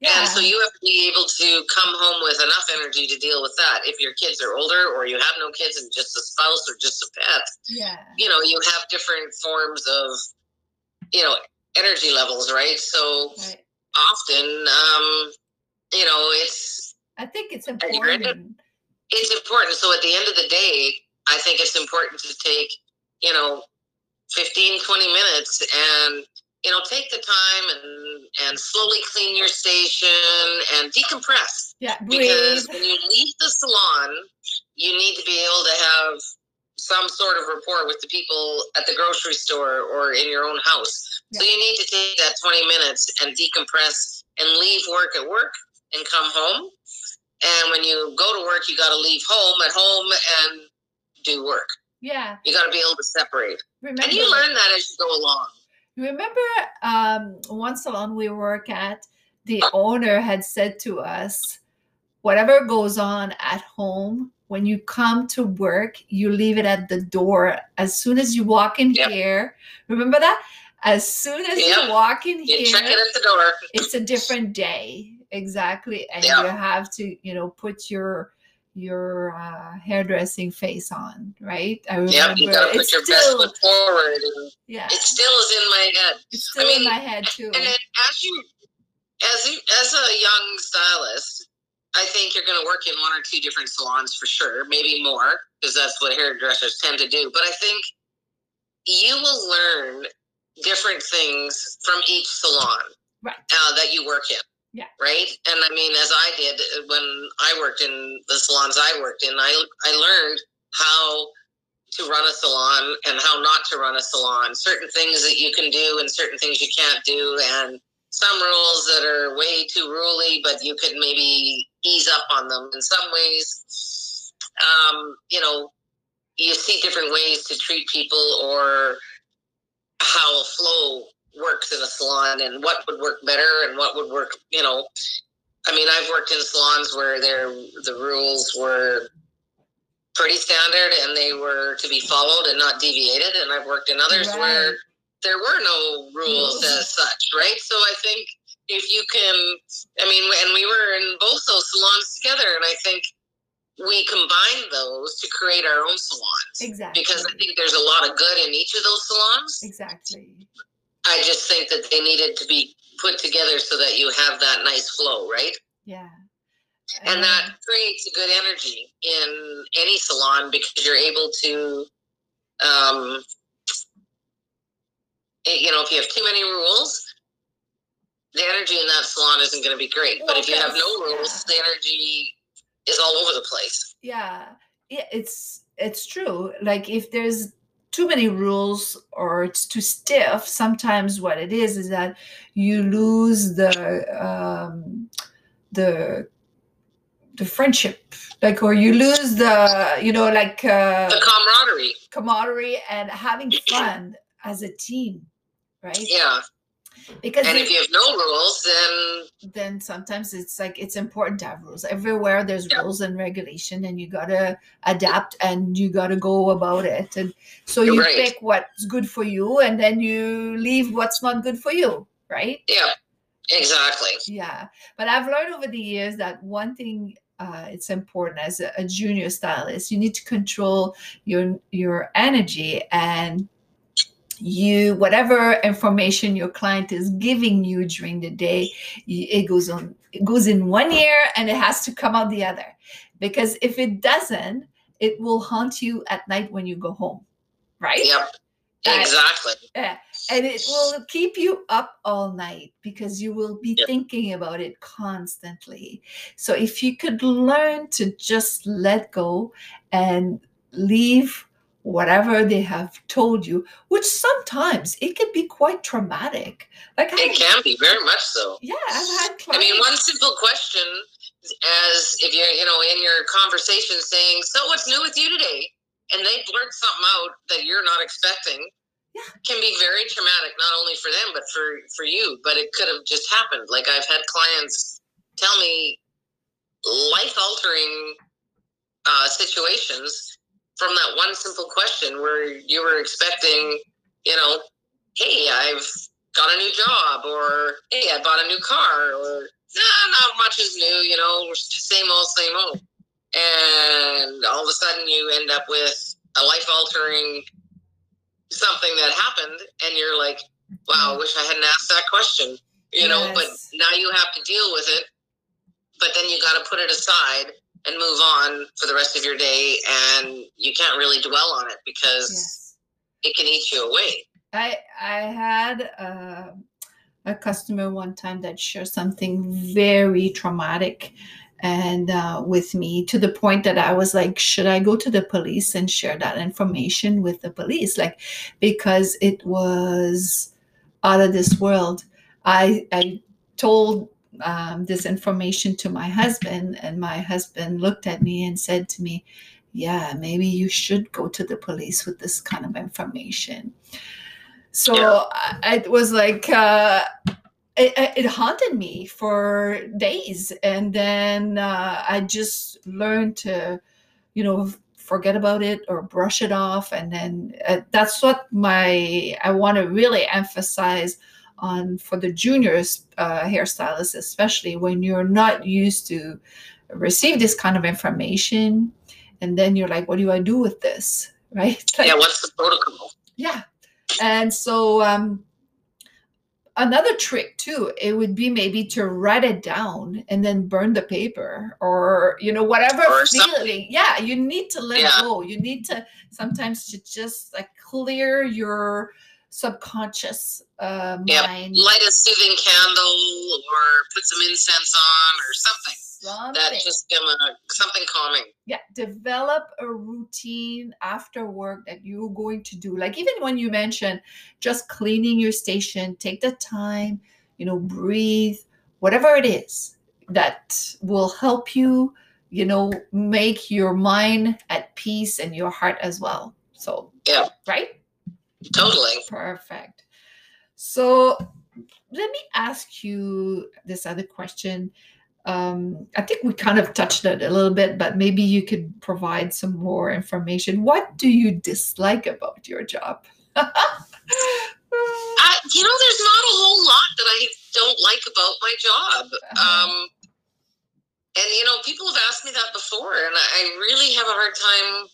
Yeah. And so you have to be able to come home with enough energy to deal with that. If your kids are older, or you have no kids and just a spouse or just a pet, yeah. you know, you have different forms of, you know, energy levels, right? So Right. often, um, you know, it's I think it's you read it? important. it's important. So at the end of the day, I think it's important to take, you know, 15, 20 minutes and, you know, take the time and, and slowly clean your station and decompress. Yeah. Breathe. Because when you leave the salon, you need to be able to have some sort of rapport with the people at the grocery store or in your own house. So you need to take that 20 minutes and decompress and leave work at work and come home. And when you go to work, you got to leave home at home and do work. Yeah. You got to be able to separate. Remember. And you learn that as you go along. You remember um, one salon we work at, the owner had said to us, whatever goes on at home, when you come to work, you leave it at the door. As soon as you walk in Yep. here, remember that? As soon as Yep. you walk in You here, check it at the door. it's a different day. Exactly. And Yeah. you have to, you know, put your your uh, hairdressing face on, right? I remember Yep, you got to put it's your best foot forward. And yeah, it still is in my head. it's still in mean, my head too. And as you, as you, as a young stylist, I think you're going to work in one or two different salons for sure, maybe more, because that's what hairdressers tend to do. But I think you will learn different things from each salon Right. uh, that you work in. Yeah. Right. And I mean, as I did uh, when I worked in the salons I worked in, I I learned how to run a salon and how not to run a salon. Certain things that you can do and certain things you can't do, and some rules that are way too ruly, but you could maybe ease up on them in some ways. Um, you know, you see different ways to treat people or how a flow works in a salon and what would work better and what would work, you know. I mean, I've worked in salons where there the rules were pretty standard and they were to be followed and not deviated. And I've worked in others where there were no rules Rules. as such, right? So I think if you can, I mean, and we were in both those salons together, and I think we combined those to create our own salons Exactly. because I think there's a lot of good in each of those salons. exactly. I just think that they needed to be put together so that you have that nice flow, right? Yeah. and that creates a good energy in any salon because you're able to um you know if you have too many rules the energy in that salon isn't going to be great. But if you have no Well, rules the energy is all over the place. Yeah. Yeah it's it's true. Like if there's too many rules or it's too stiff sometimes what it is is that you lose the um the the friendship. Like or you lose the you know like uh the camaraderie. camaraderie and having fun as a team right? Yeah because and if you have no rules then then sometimes it's like it's important to have rules everywhere there's Yeah. rules and regulation and you gotta adapt and you gotta go about it and so you right. pick what's good for you and then you leave what's not good for you right yeah exactly yeah but i've learned over the years that one thing uh, it's important as a, a junior stylist you need to control your your energy and you whatever information your client is giving you during the day it goes on it goes in one ear and it has to come out the other. Because if it doesn't it will haunt you at night when you go home right? Yep. Exactly. And it will keep you up all night because you will be Yep. thinking about it constantly. So if you could learn to just let go and leave whatever they have told you, which sometimes it can be quite traumatic. Like it I, can be very much so yeah, I've had I mean, one simple question, as if you're, you know, in your conversation saying, "So, what's new with you today?" and they blurt something out that you're not expecting, Yeah. can be very traumatic, not only for them but for for you. But it could have just happened. Like I've had clients tell me life altering uh, situations from that one simple question where you were expecting you know, hey, I've got a new job, or hey, I bought a new car, or nah, not much is new, you know, we're same old, same old. And all of a sudden you end up with a life altering something that happened, and you're like, wow, I wish I hadn't asked that question, you know, but now you have to deal with it. But then you got to put it aside and move on for the rest of your day, and you can't really dwell on it because Yes. it can eat you away. I I had uh, a customer one time that shared something very traumatic and uh, with me to the point that I was like, should I go to the police and share that information with the police? Like, because it was out of this world. I I told um, this information to my husband, and my husband looked at me and said to me, "Yeah, maybe you should go to the police with this kind of information." So Yeah. I, it was like uh, it, it haunted me for days, and then uh, I just learned to, you know, forget about it or brush it off, and then uh, that's what my I want to really emphasize on for the juniors uh, hairstylists, especially when you're not used to receive this kind of information, and then you're like, what do I do with this, right? Like, Yeah, what's the protocol? yeah. And so um another trick too, it would be maybe to write it down and then burn the paper or you know whatever Or something. feeling. Yeah, you need to let Yeah. go. You need to sometimes to just like clear your subconscious uh Yeah, mind. Light a soothing candle or put some incense on or something. That Something. just give a, something calming. yeah develop a routine after work that you're going to do like even when you mention just cleaning your station take the time you know breathe whatever it is that will help you you know make your mind at peace and your heart as well so Yeah. right Totally. Perfect. So let me ask you this other question. Um, I think we kind of touched on it a little bit, but maybe you could provide some more information. What do you dislike about your job? I, you know, there's not a whole lot that I don't like about my job. Uh-huh. Um, and you know, people have asked me that before, and I really have a hard time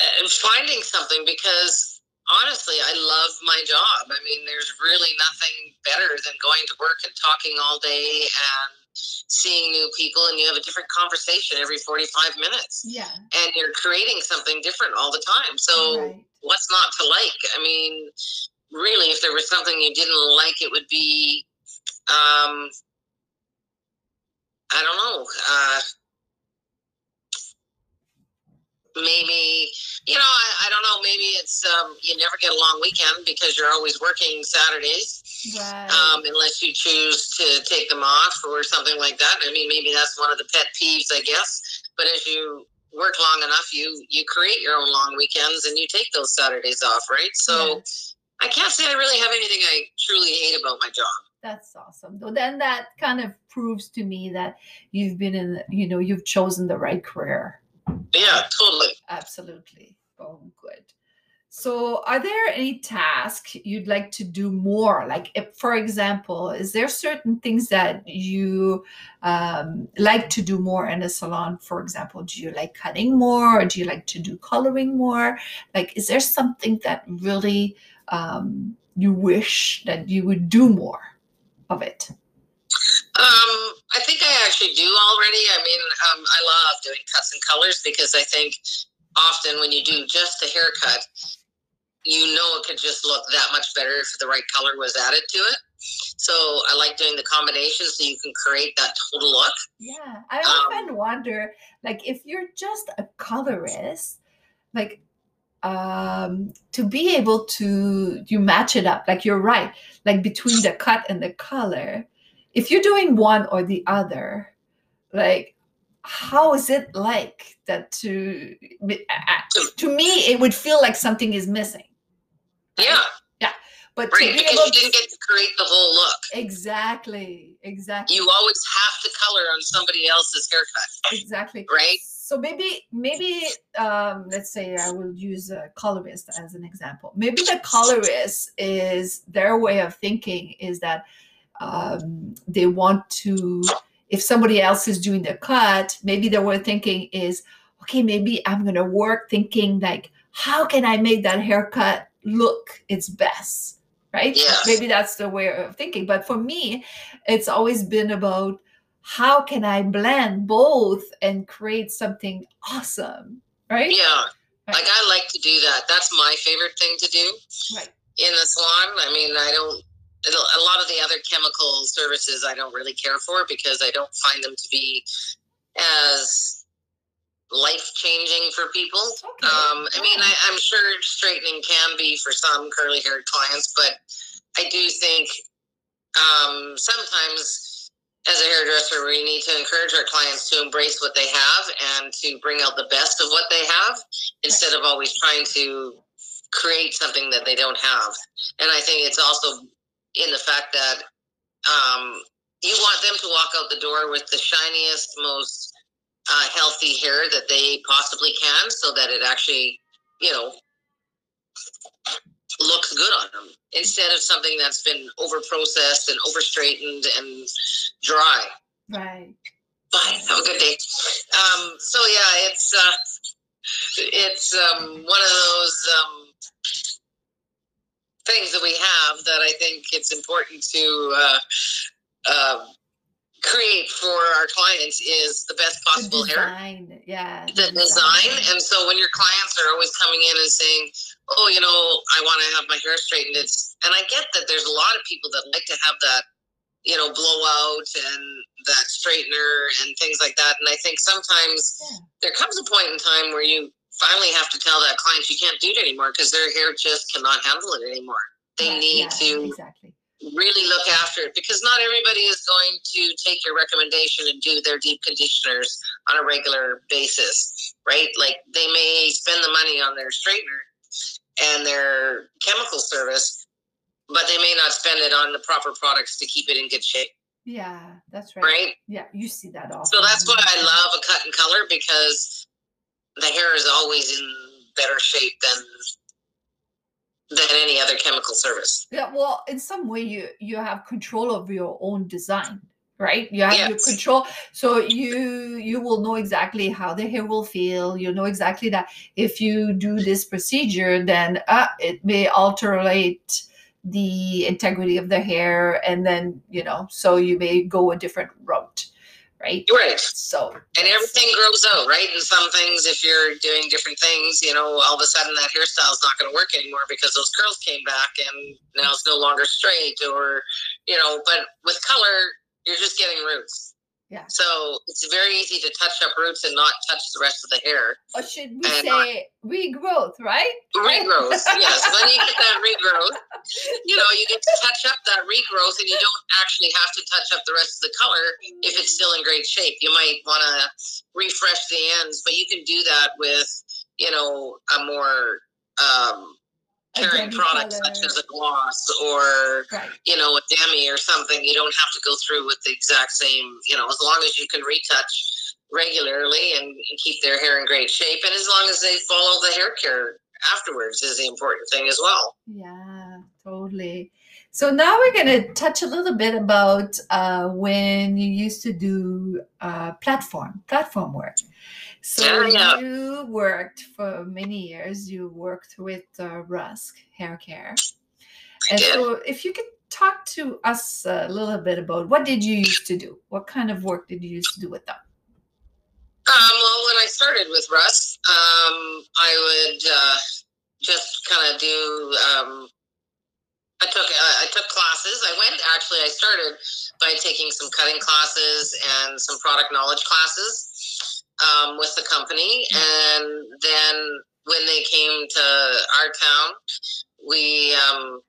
uh, finding something because honestly, I love my job. I mean, there's really nothing better than going to work and talking all day and seeing new people, and you have a different conversation every 45 minutes, yeah. and you're creating something different all the time. So right. what's not to like? I mean, really, if there was something you didn't like, it would be, um, I don't know, uh, maybe, you know, I, I don't know, maybe it's, um, you never get a long weekend because you're always working Saturdays, Right. um, unless you choose to take them off or something like that. I mean, maybe that's one of the pet peeves, I guess. But as you work long enough, you you create your own long weekends and you take those Saturdays off, right? So Yeah. I can't say I really have anything I truly hate about my job. That's awesome. Though then that kind of proves to me that you've been in, you know, you've chosen the right career. Yeah, totally. Absolutely. Oh, good. So, are there any tasks you'd like to do more? Like, if, for example, is there certain things that you um, like to do more in a salon? For example, do you like cutting more, or do you like to do coloring more? Like, is there something that really um, you wish that you would do more of it? Um, I think I actually do already. I mean, um, I love doing cuts and colors because I think often when you do just a haircut, you know it could just look that much better if the right color was added to it. So I like doing the combination so you can create that total look. Yeah, I Um, often wonder, like, if you're just a colorist, like, um, to be able to you match it up, like you're right, like between the cut and the color. If you're doing one or the other, like, how is it like that? To me- to me, it would feel like something is missing. Yeah, yeah, But right. Because you didn't get to create the whole look. exactly, exactly. You always have to color on somebody else's haircut. Exactly. Right? so maybe maybe um, let's say I will use a colorist as an example. Maybe the colorist is their way of thinking is that um, they want to if somebody else is doing the cut, maybe way of thinking is okay. Maybe I'm gonna work thinking like how can I make that haircut look its best right Yes. maybe that's the way of thinking but for me it's always been about how can i blend both and create something awesome right Yeah. Right. Like I like to do that. That's my favorite thing to do Right. in the salon. I mean, I don't. A lot of the other chemical services I don't really care for because I don't find them to be as life changing for people. Okay. Um, I mean, I, I'm sure straightening can be for some curly haired clients, but I do think um, sometimes as a hairdresser, we need to encourage our clients to embrace what they have and to bring out the best of what they have instead of always trying to create something that they don't have. And I think it's also in the fact that um, you want them to walk out the door with the shiniest, most uh, healthy hair that they possibly can so that it actually, you know, looks good on them instead of something that's been over processed and over straightened and dry. right Bye. Have a good day. Um, so yeah, it's uh, it's um, one of those um, things that we have that I think it's important to uh, uh, create for our clients is the best the possible hair yeah the design. And so when your clients are always coming in and saying, "Oh, you know, I want to have my hair straightened," it's and I get that there's a lot of people that like to have that, you know, blowout and that straightener and things like that. And I think sometimes Yeah. there comes a point in time where you finally have to tell that client you can't do it anymore because their hair just cannot handle it anymore. They Yeah, need yeah, to exactly really look after it because not everybody is going to take your recommendation and do their deep conditioners on a regular basis, right? Like they may spend the money on their straightener and their chemical service, but they may not spend it on the proper products to keep it in good shape, yeah that's right, right? yeah you see that often So that's why I love a cut and color because the hair is always in better shape than than any other chemical service. Yeah, well, in some way you you have control of your own design, right? You have your control, so you you will know exactly how the hair will feel. You know exactly that if you do this procedure, then uh, it may alterate the integrity of the hair, and then you know, so you may go a different route, right? Right. So and everything grows out, right? And some things, if you're doing different things, you know, all of a sudden that hairstyle is not going to work anymore because those curls came back and now it's no longer straight, or you know. But with color, you're just getting roots. Yeah. So it's very easy to touch up roots and not touch the rest of the hair. or should we and- say regrowth, right? Regrowth, yes. When you get that regrowth, you know, you get to touch up that regrowth, and you don't actually have to touch up the rest of the color if it's still in great shape. You might want to refresh the ends, but you can do that with, you know, a more um, A products color. such as a gloss or Right. you know a demi or something. You don't have to go through with the exact same. You know, as long as you can retouch regularly and, and keep their hair in great shape, and as long as they follow the hair care afterwards is the important thing as well. Yeah, totally. So now we're going to touch a little bit about uh, when you used to do uh, platform platform work. So Yeah, yeah. you worked for many years. You worked with uh, Rusk Hair Care, and so if you could talk to us a little bit about what did you used to do? What kind of work did you used to do with them? Um, well, when I started with Rusk, um, I would uh, just kind of do. Um, I took uh, I took classes. I went actually. I started by taking some cutting classes and some product knowledge classes um, with the company, and then when they came to our town, we um,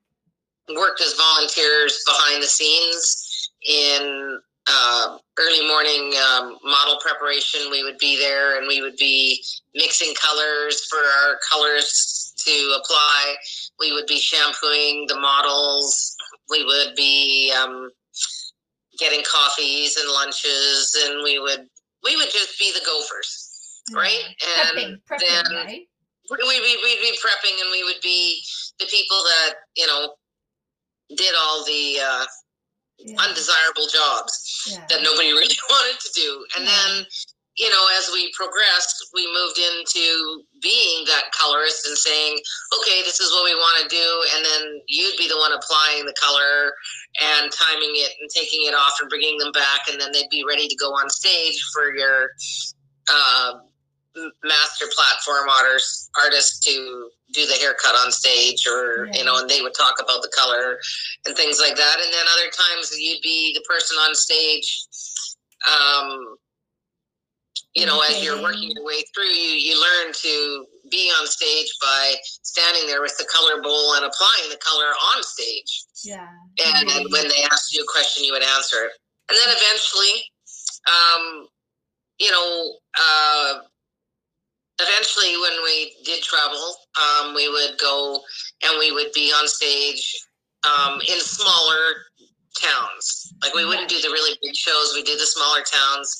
worked as volunteers behind the scenes in uh, early morning um, model preparation. We would be there and we would be mixing colors for our colors to apply. We would be shampooing the models. We would be um, getting coffees and lunches, and we would we would just be the gophers. right? And prepping, prepping, then right? we, we, we'd be prepping and we would be the people that, you know, did all the uh, Yeah. undesirable jobs yeah. that nobody really wanted to do. And Yeah. then, you know, as we progressed, we moved into being that colorist and saying, okay, this is what we want to do. And then you'd be the one applying the color and timing it and taking it off and bringing them back. And then they'd be ready to go on stage for your uh, master platform artist, artist to do the haircut on stage or, you know, and they would talk about the color and things like that. And then other times you'd be the person on stage, um, you know, as you're working your way through, you, you learn to be on stage by standing there with the color bowl and applying the color on stage. yeah. And Mhm. when they asked you a question, you would answer it. And then eventually, um, you know, uh, eventually when we did travel, um, we would go and we would be on stage um, in smaller towns. Like we wouldn't do the really big shows. We did the smaller towns,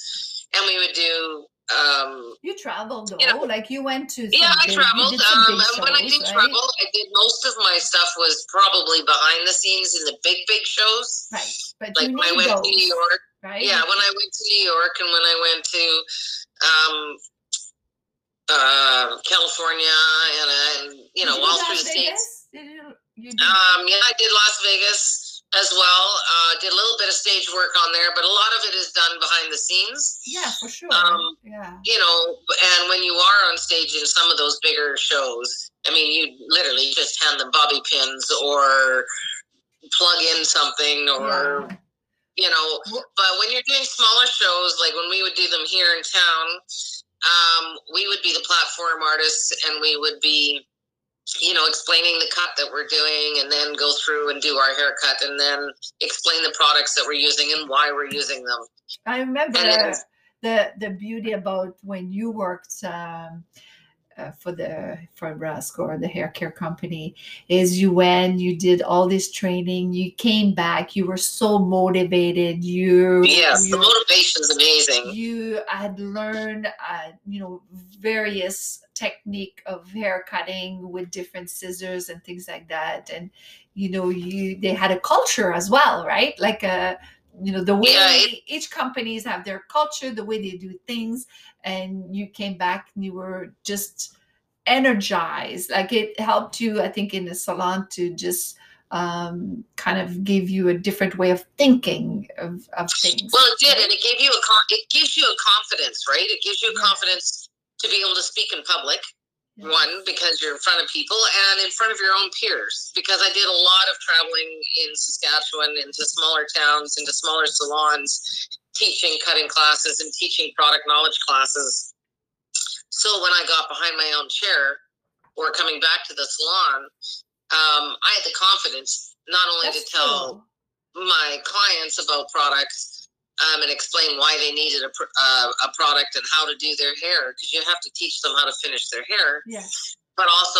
and we would do. Um, You traveled though, you know- like you went to. yeah, I traveled. You did some Um, and when I did right? travel, I did most of my stuff was probably behind the scenes in the big, big shows. Right, but Like I went those, to New York. right? Yeah, when I went to New York and when I went to um, uh, California and, uh, and you know Did all do through the states. Did you, you Um, yeah, I did Las Vegas as well. Uh, did a little bit of stage work on there, but a lot of it is done behind the scenes. yeah, for sure. um, yeah, You know, and when you are on stage in some of those bigger shows, I mean, you literally just hand them bobby pins or plug in something or yeah. you know but when you're doing smaller shows like when we would do them here in town um, we would be the platform artists and we would be you know explaining the cut that we're doing and then go through and do our haircut and then explain the products that we're using and why we're using them. I remember the the beauty about when you worked um, uh, for the for Brasco or the hair care company is you went, you did all this training, you came back, you were so motivated, you yes the motivation is amazing. you had learned uh, you know various technique of hair cutting with different scissors and things like that. And you know you they had a culture as well right? Like a you know the way Yeah, it- each companies have their culture the way they do things and you came back and you were just energized like it helped you i think in the salon to just um, kind of give you a different way of thinking of, of things well it did right? and it gave you a con- it gives you a confidence right it gives you a Yeah. confidence to be able to speak in public. One because you're in front of people and in front of your own peers because i did a lot of traveling in saskatchewan into smaller towns into smaller salons teaching cutting classes and teaching product knowledge classes so when i got behind my own chair or coming back to the salon um, i had the confidence not only That's to tell cool. my clients about products um, and explain why they needed a, pr- uh, a product and how to do their hair because you have to teach them how to finish their hair. Yes. but also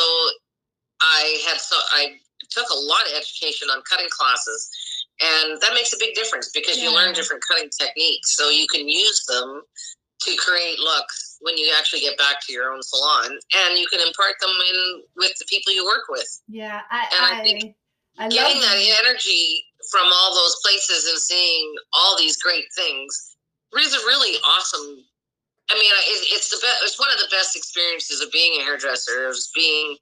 i had so i took a lot of education on cutting classes and that makes a big difference because you learn different cutting techniques. So you can use them to create looks when you actually get back to your own salon and you can impart them in with the people you work with. Yeah, I And I I, think I, getting love that. energy from all those places and seeing all these great things is a really awesome. I mean, it, it's the best. It's one of the best experiences of being a hairdresser, of being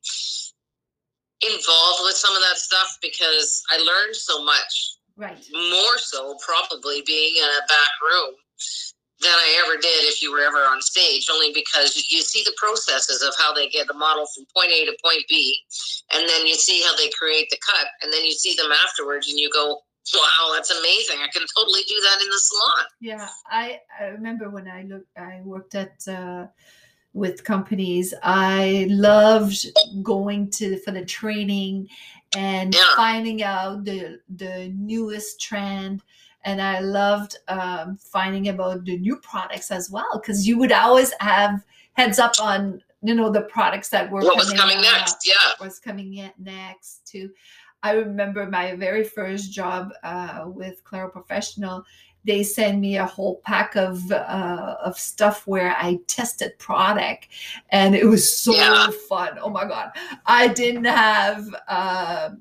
involved with some of that stuff because I learned so much. right. More so, probably being in a back room than I ever did if you were ever on stage. Only because you see the processes of how they get the model from point A to point B, and then you see how they create the cut, and then you see them afterwards, and you go, "Wow, that's amazing! I can totally do that in the salon." Yeah, I I remember when I looked I worked at uh, with companies. I loved going to for the training and Yeah. finding out the the newest trend. And I loved um, finding about the new products as well because you would always have heads up on you know the products that were What was coming out. next? Yeah. was coming in next to i remember my very first job uh, with Clairol professional they send me a whole pack of uh, of stuff where I tested product, and it was so Yeah. fun. Oh my god! I didn't have. Uh,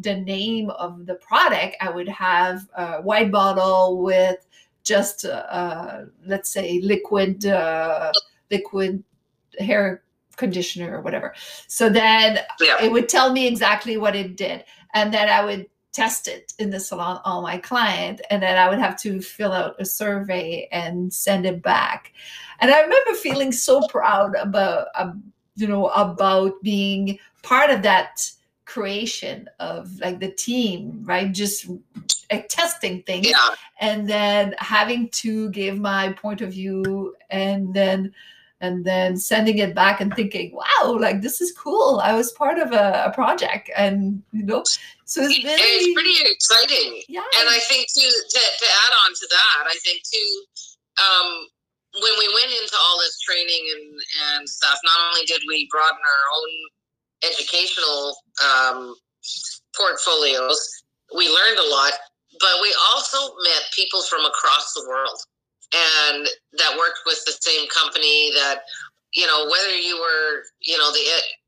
the name of the product, I would have a white bottle with just uh, let's say liquid uh, liquid hair conditioner or whatever. So then Yeah. it would tell me exactly what it did, and then I would test it in the salon on my client, and then I would have to fill out a survey and send it back. And I remember feeling so proud about um, you know about being part of that creation of like the team right just like, testing things Yeah. and then having to give my point of view and then and then sending it back and thinking wow like this is cool i was part of a, a project and you know so it's very it's pretty exciting. yeah And I think too to, to add on to that, I think too, um, when we went into all this training and, and stuff, not only did we broaden our own educational um, portfolios, we learned a lot, but we also met people from across the world and that worked with the same company that you know whether you were you know the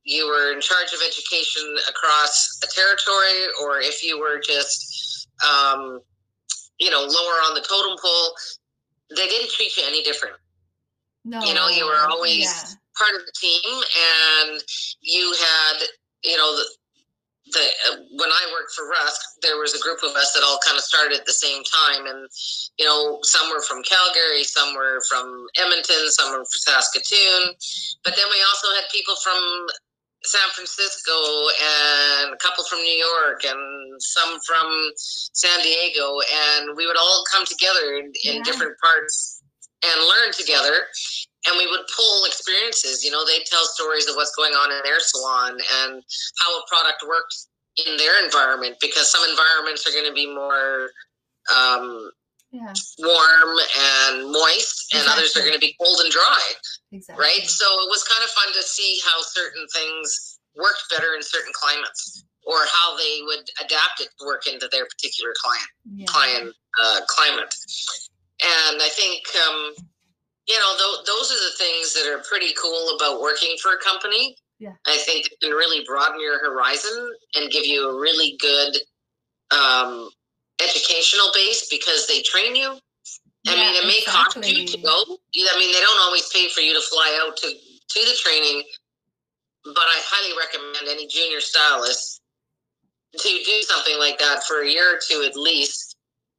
you were in charge of education across a territory or if you were just um, you know lower on the totem pole they didn't treat you any different. No. You know, you were always- yeah. part of the team and you had you know the, the uh, when I worked for Rusk, there was a group of us that all kind of started at the same time, and you know, some were from Calgary, some were from Edmonton, some were from Saskatoon, but then we also had people from San Francisco and a couple from New York and some from San Diego, and we would all come together in, in Yeah. different parts and learn together and we would pull experiences. You know, they'd tell stories of what's going on in their salon and how a product works in their environment because some environments are going to be more um, yeah warm and moist, and others are going to be cold and dry, exactly right? So it was kind of fun to see how certain things worked better in certain climates or how they would adapt it to work into their particular client yeah. client uh, climate. And I think, um, you know, th- those are the things that are pretty cool about working for a company. Yeah. I think it can really broaden your horizon and give you a really good um, educational base because they train you. I Yeah, mean, it may cost you to go. I mean, they don't always pay for you to fly out to, to the training, but I highly recommend any junior stylist to do something like that for a year or two at least,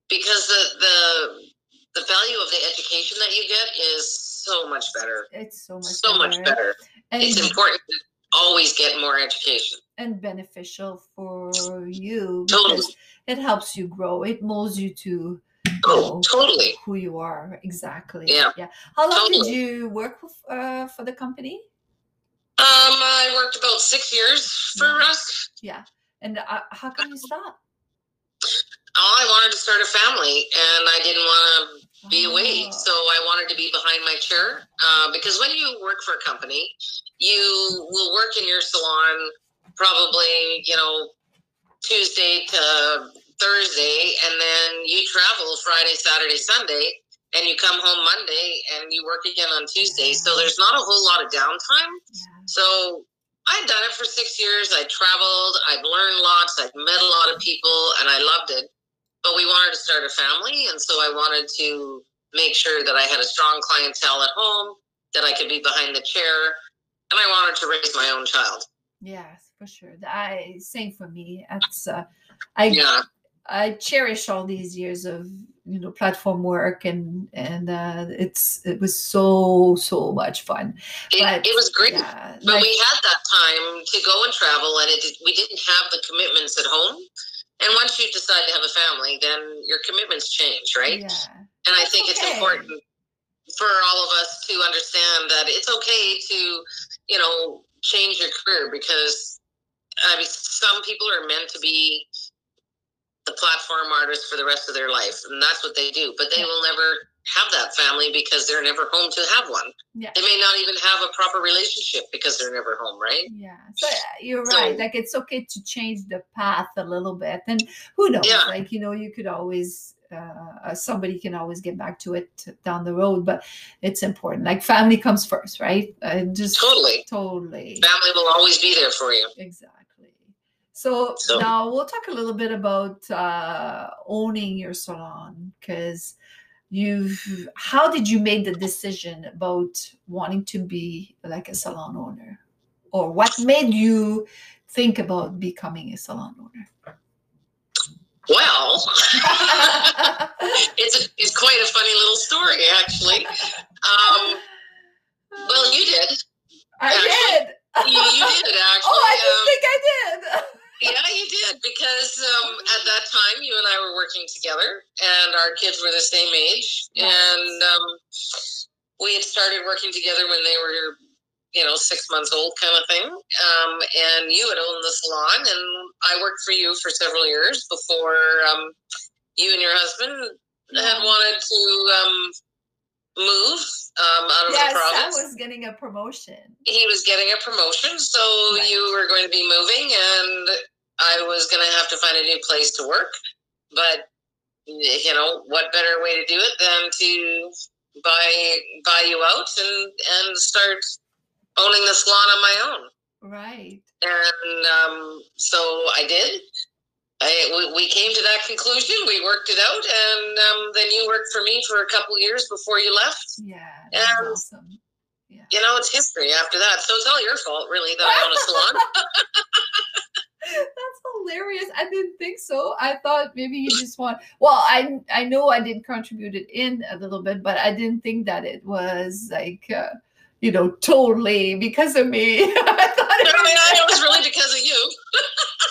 because the the the value of the education that you get is so much better, it's so much so much better. better. and, It's important to always get more education. and beneficial for you Totally. it helps you grow it molds you to Oh, totally. who you are exactly Yeah. yeah how long did you work with, uh, for the company Um, I worked about six years for Yeah. Rusk. yeah and uh, how come you stop Oh, I wanted to start a family, and I didn't want to be away. Oh, So I wanted to be behind my chair uh, because when you work for a company, you will work in your salon probably, you know, Tuesday to Thursday, and then you travel Friday, Saturday, Sunday, and you come home Monday and you work again on Tuesday. So there's not a whole lot of downtime. So I'd done it for six years. I traveled, I've learned lots, I've met a lot of people, and I loved it. But we wanted to start a family, and so I wanted to make sure that I had a strong clientele at home, that I could be behind the chair, and I wanted to raise my own child. Yes, for sure. I same for me. That's uh, I Yeah, I cherish all these years of you know platform work and and uh, it's it was so so much fun. it, But it was great. Yeah, But like- we had that time to go and travel, and it did, we didn't have the commitments at home. And once you decide to have a family, then your commitments change, right? Yeah. And I think it's important for all of us to understand that it's okay to, you know, change your career because I mean, some people are meant to be the platform artist for the rest of their life, and that's what they do. But they Yeah. will never have that family because they're never home to have one. Yeah. They may not even have a proper relationship because they're never home, right? Yeah, so uh, you're So- right. Like it's okay to change the path a little bit, and who knows? Yeah. Like you know, you could always uh, somebody can always get back to it down the road, but it's important. Like family comes first, right? Uh, just Totally. totally. Family will always be there for you. Exactly. So, So- now we'll talk a little bit about uh, owning your salon because you've. How did you make the decision about wanting to be like a salon owner, or what made you think about becoming a salon owner? Well, it's a, it's quite a funny little story, actually. Um, well, you did. I did. You, you did actually. Oh, I Um, didn't think I did. Yeah, you did because um, at that time you and I were working together, and our kids were the same age, and um, we had started working together when they were, you know, six months old, kind of thing. Um, and you had owned the salon, and I worked for you for several years before um, you and your husband had wanted to um, move um, out of Yes, the province. I was getting a promotion. he was getting a promotion, so Right. you were going to be moving, and I was going to have to find a new place to work. But you know, what better way to do it than to buy buy you out and and start owning the salon on my own? Right. And um, so I did. I, we, we came to that conclusion. We worked it out, and um, then you worked for me for a couple years before you left. Yeah. That's And- awesome. Yeah. You know, it's history after that. So it's all your fault, really, that I own a salon. That's hilarious. I didn't think so. I thought maybe you just want. Well, I I know I did contribute it in a little bit, but I didn't think that it was like uh, you know totally because of me. I thought it I mean, I- it was really because of you.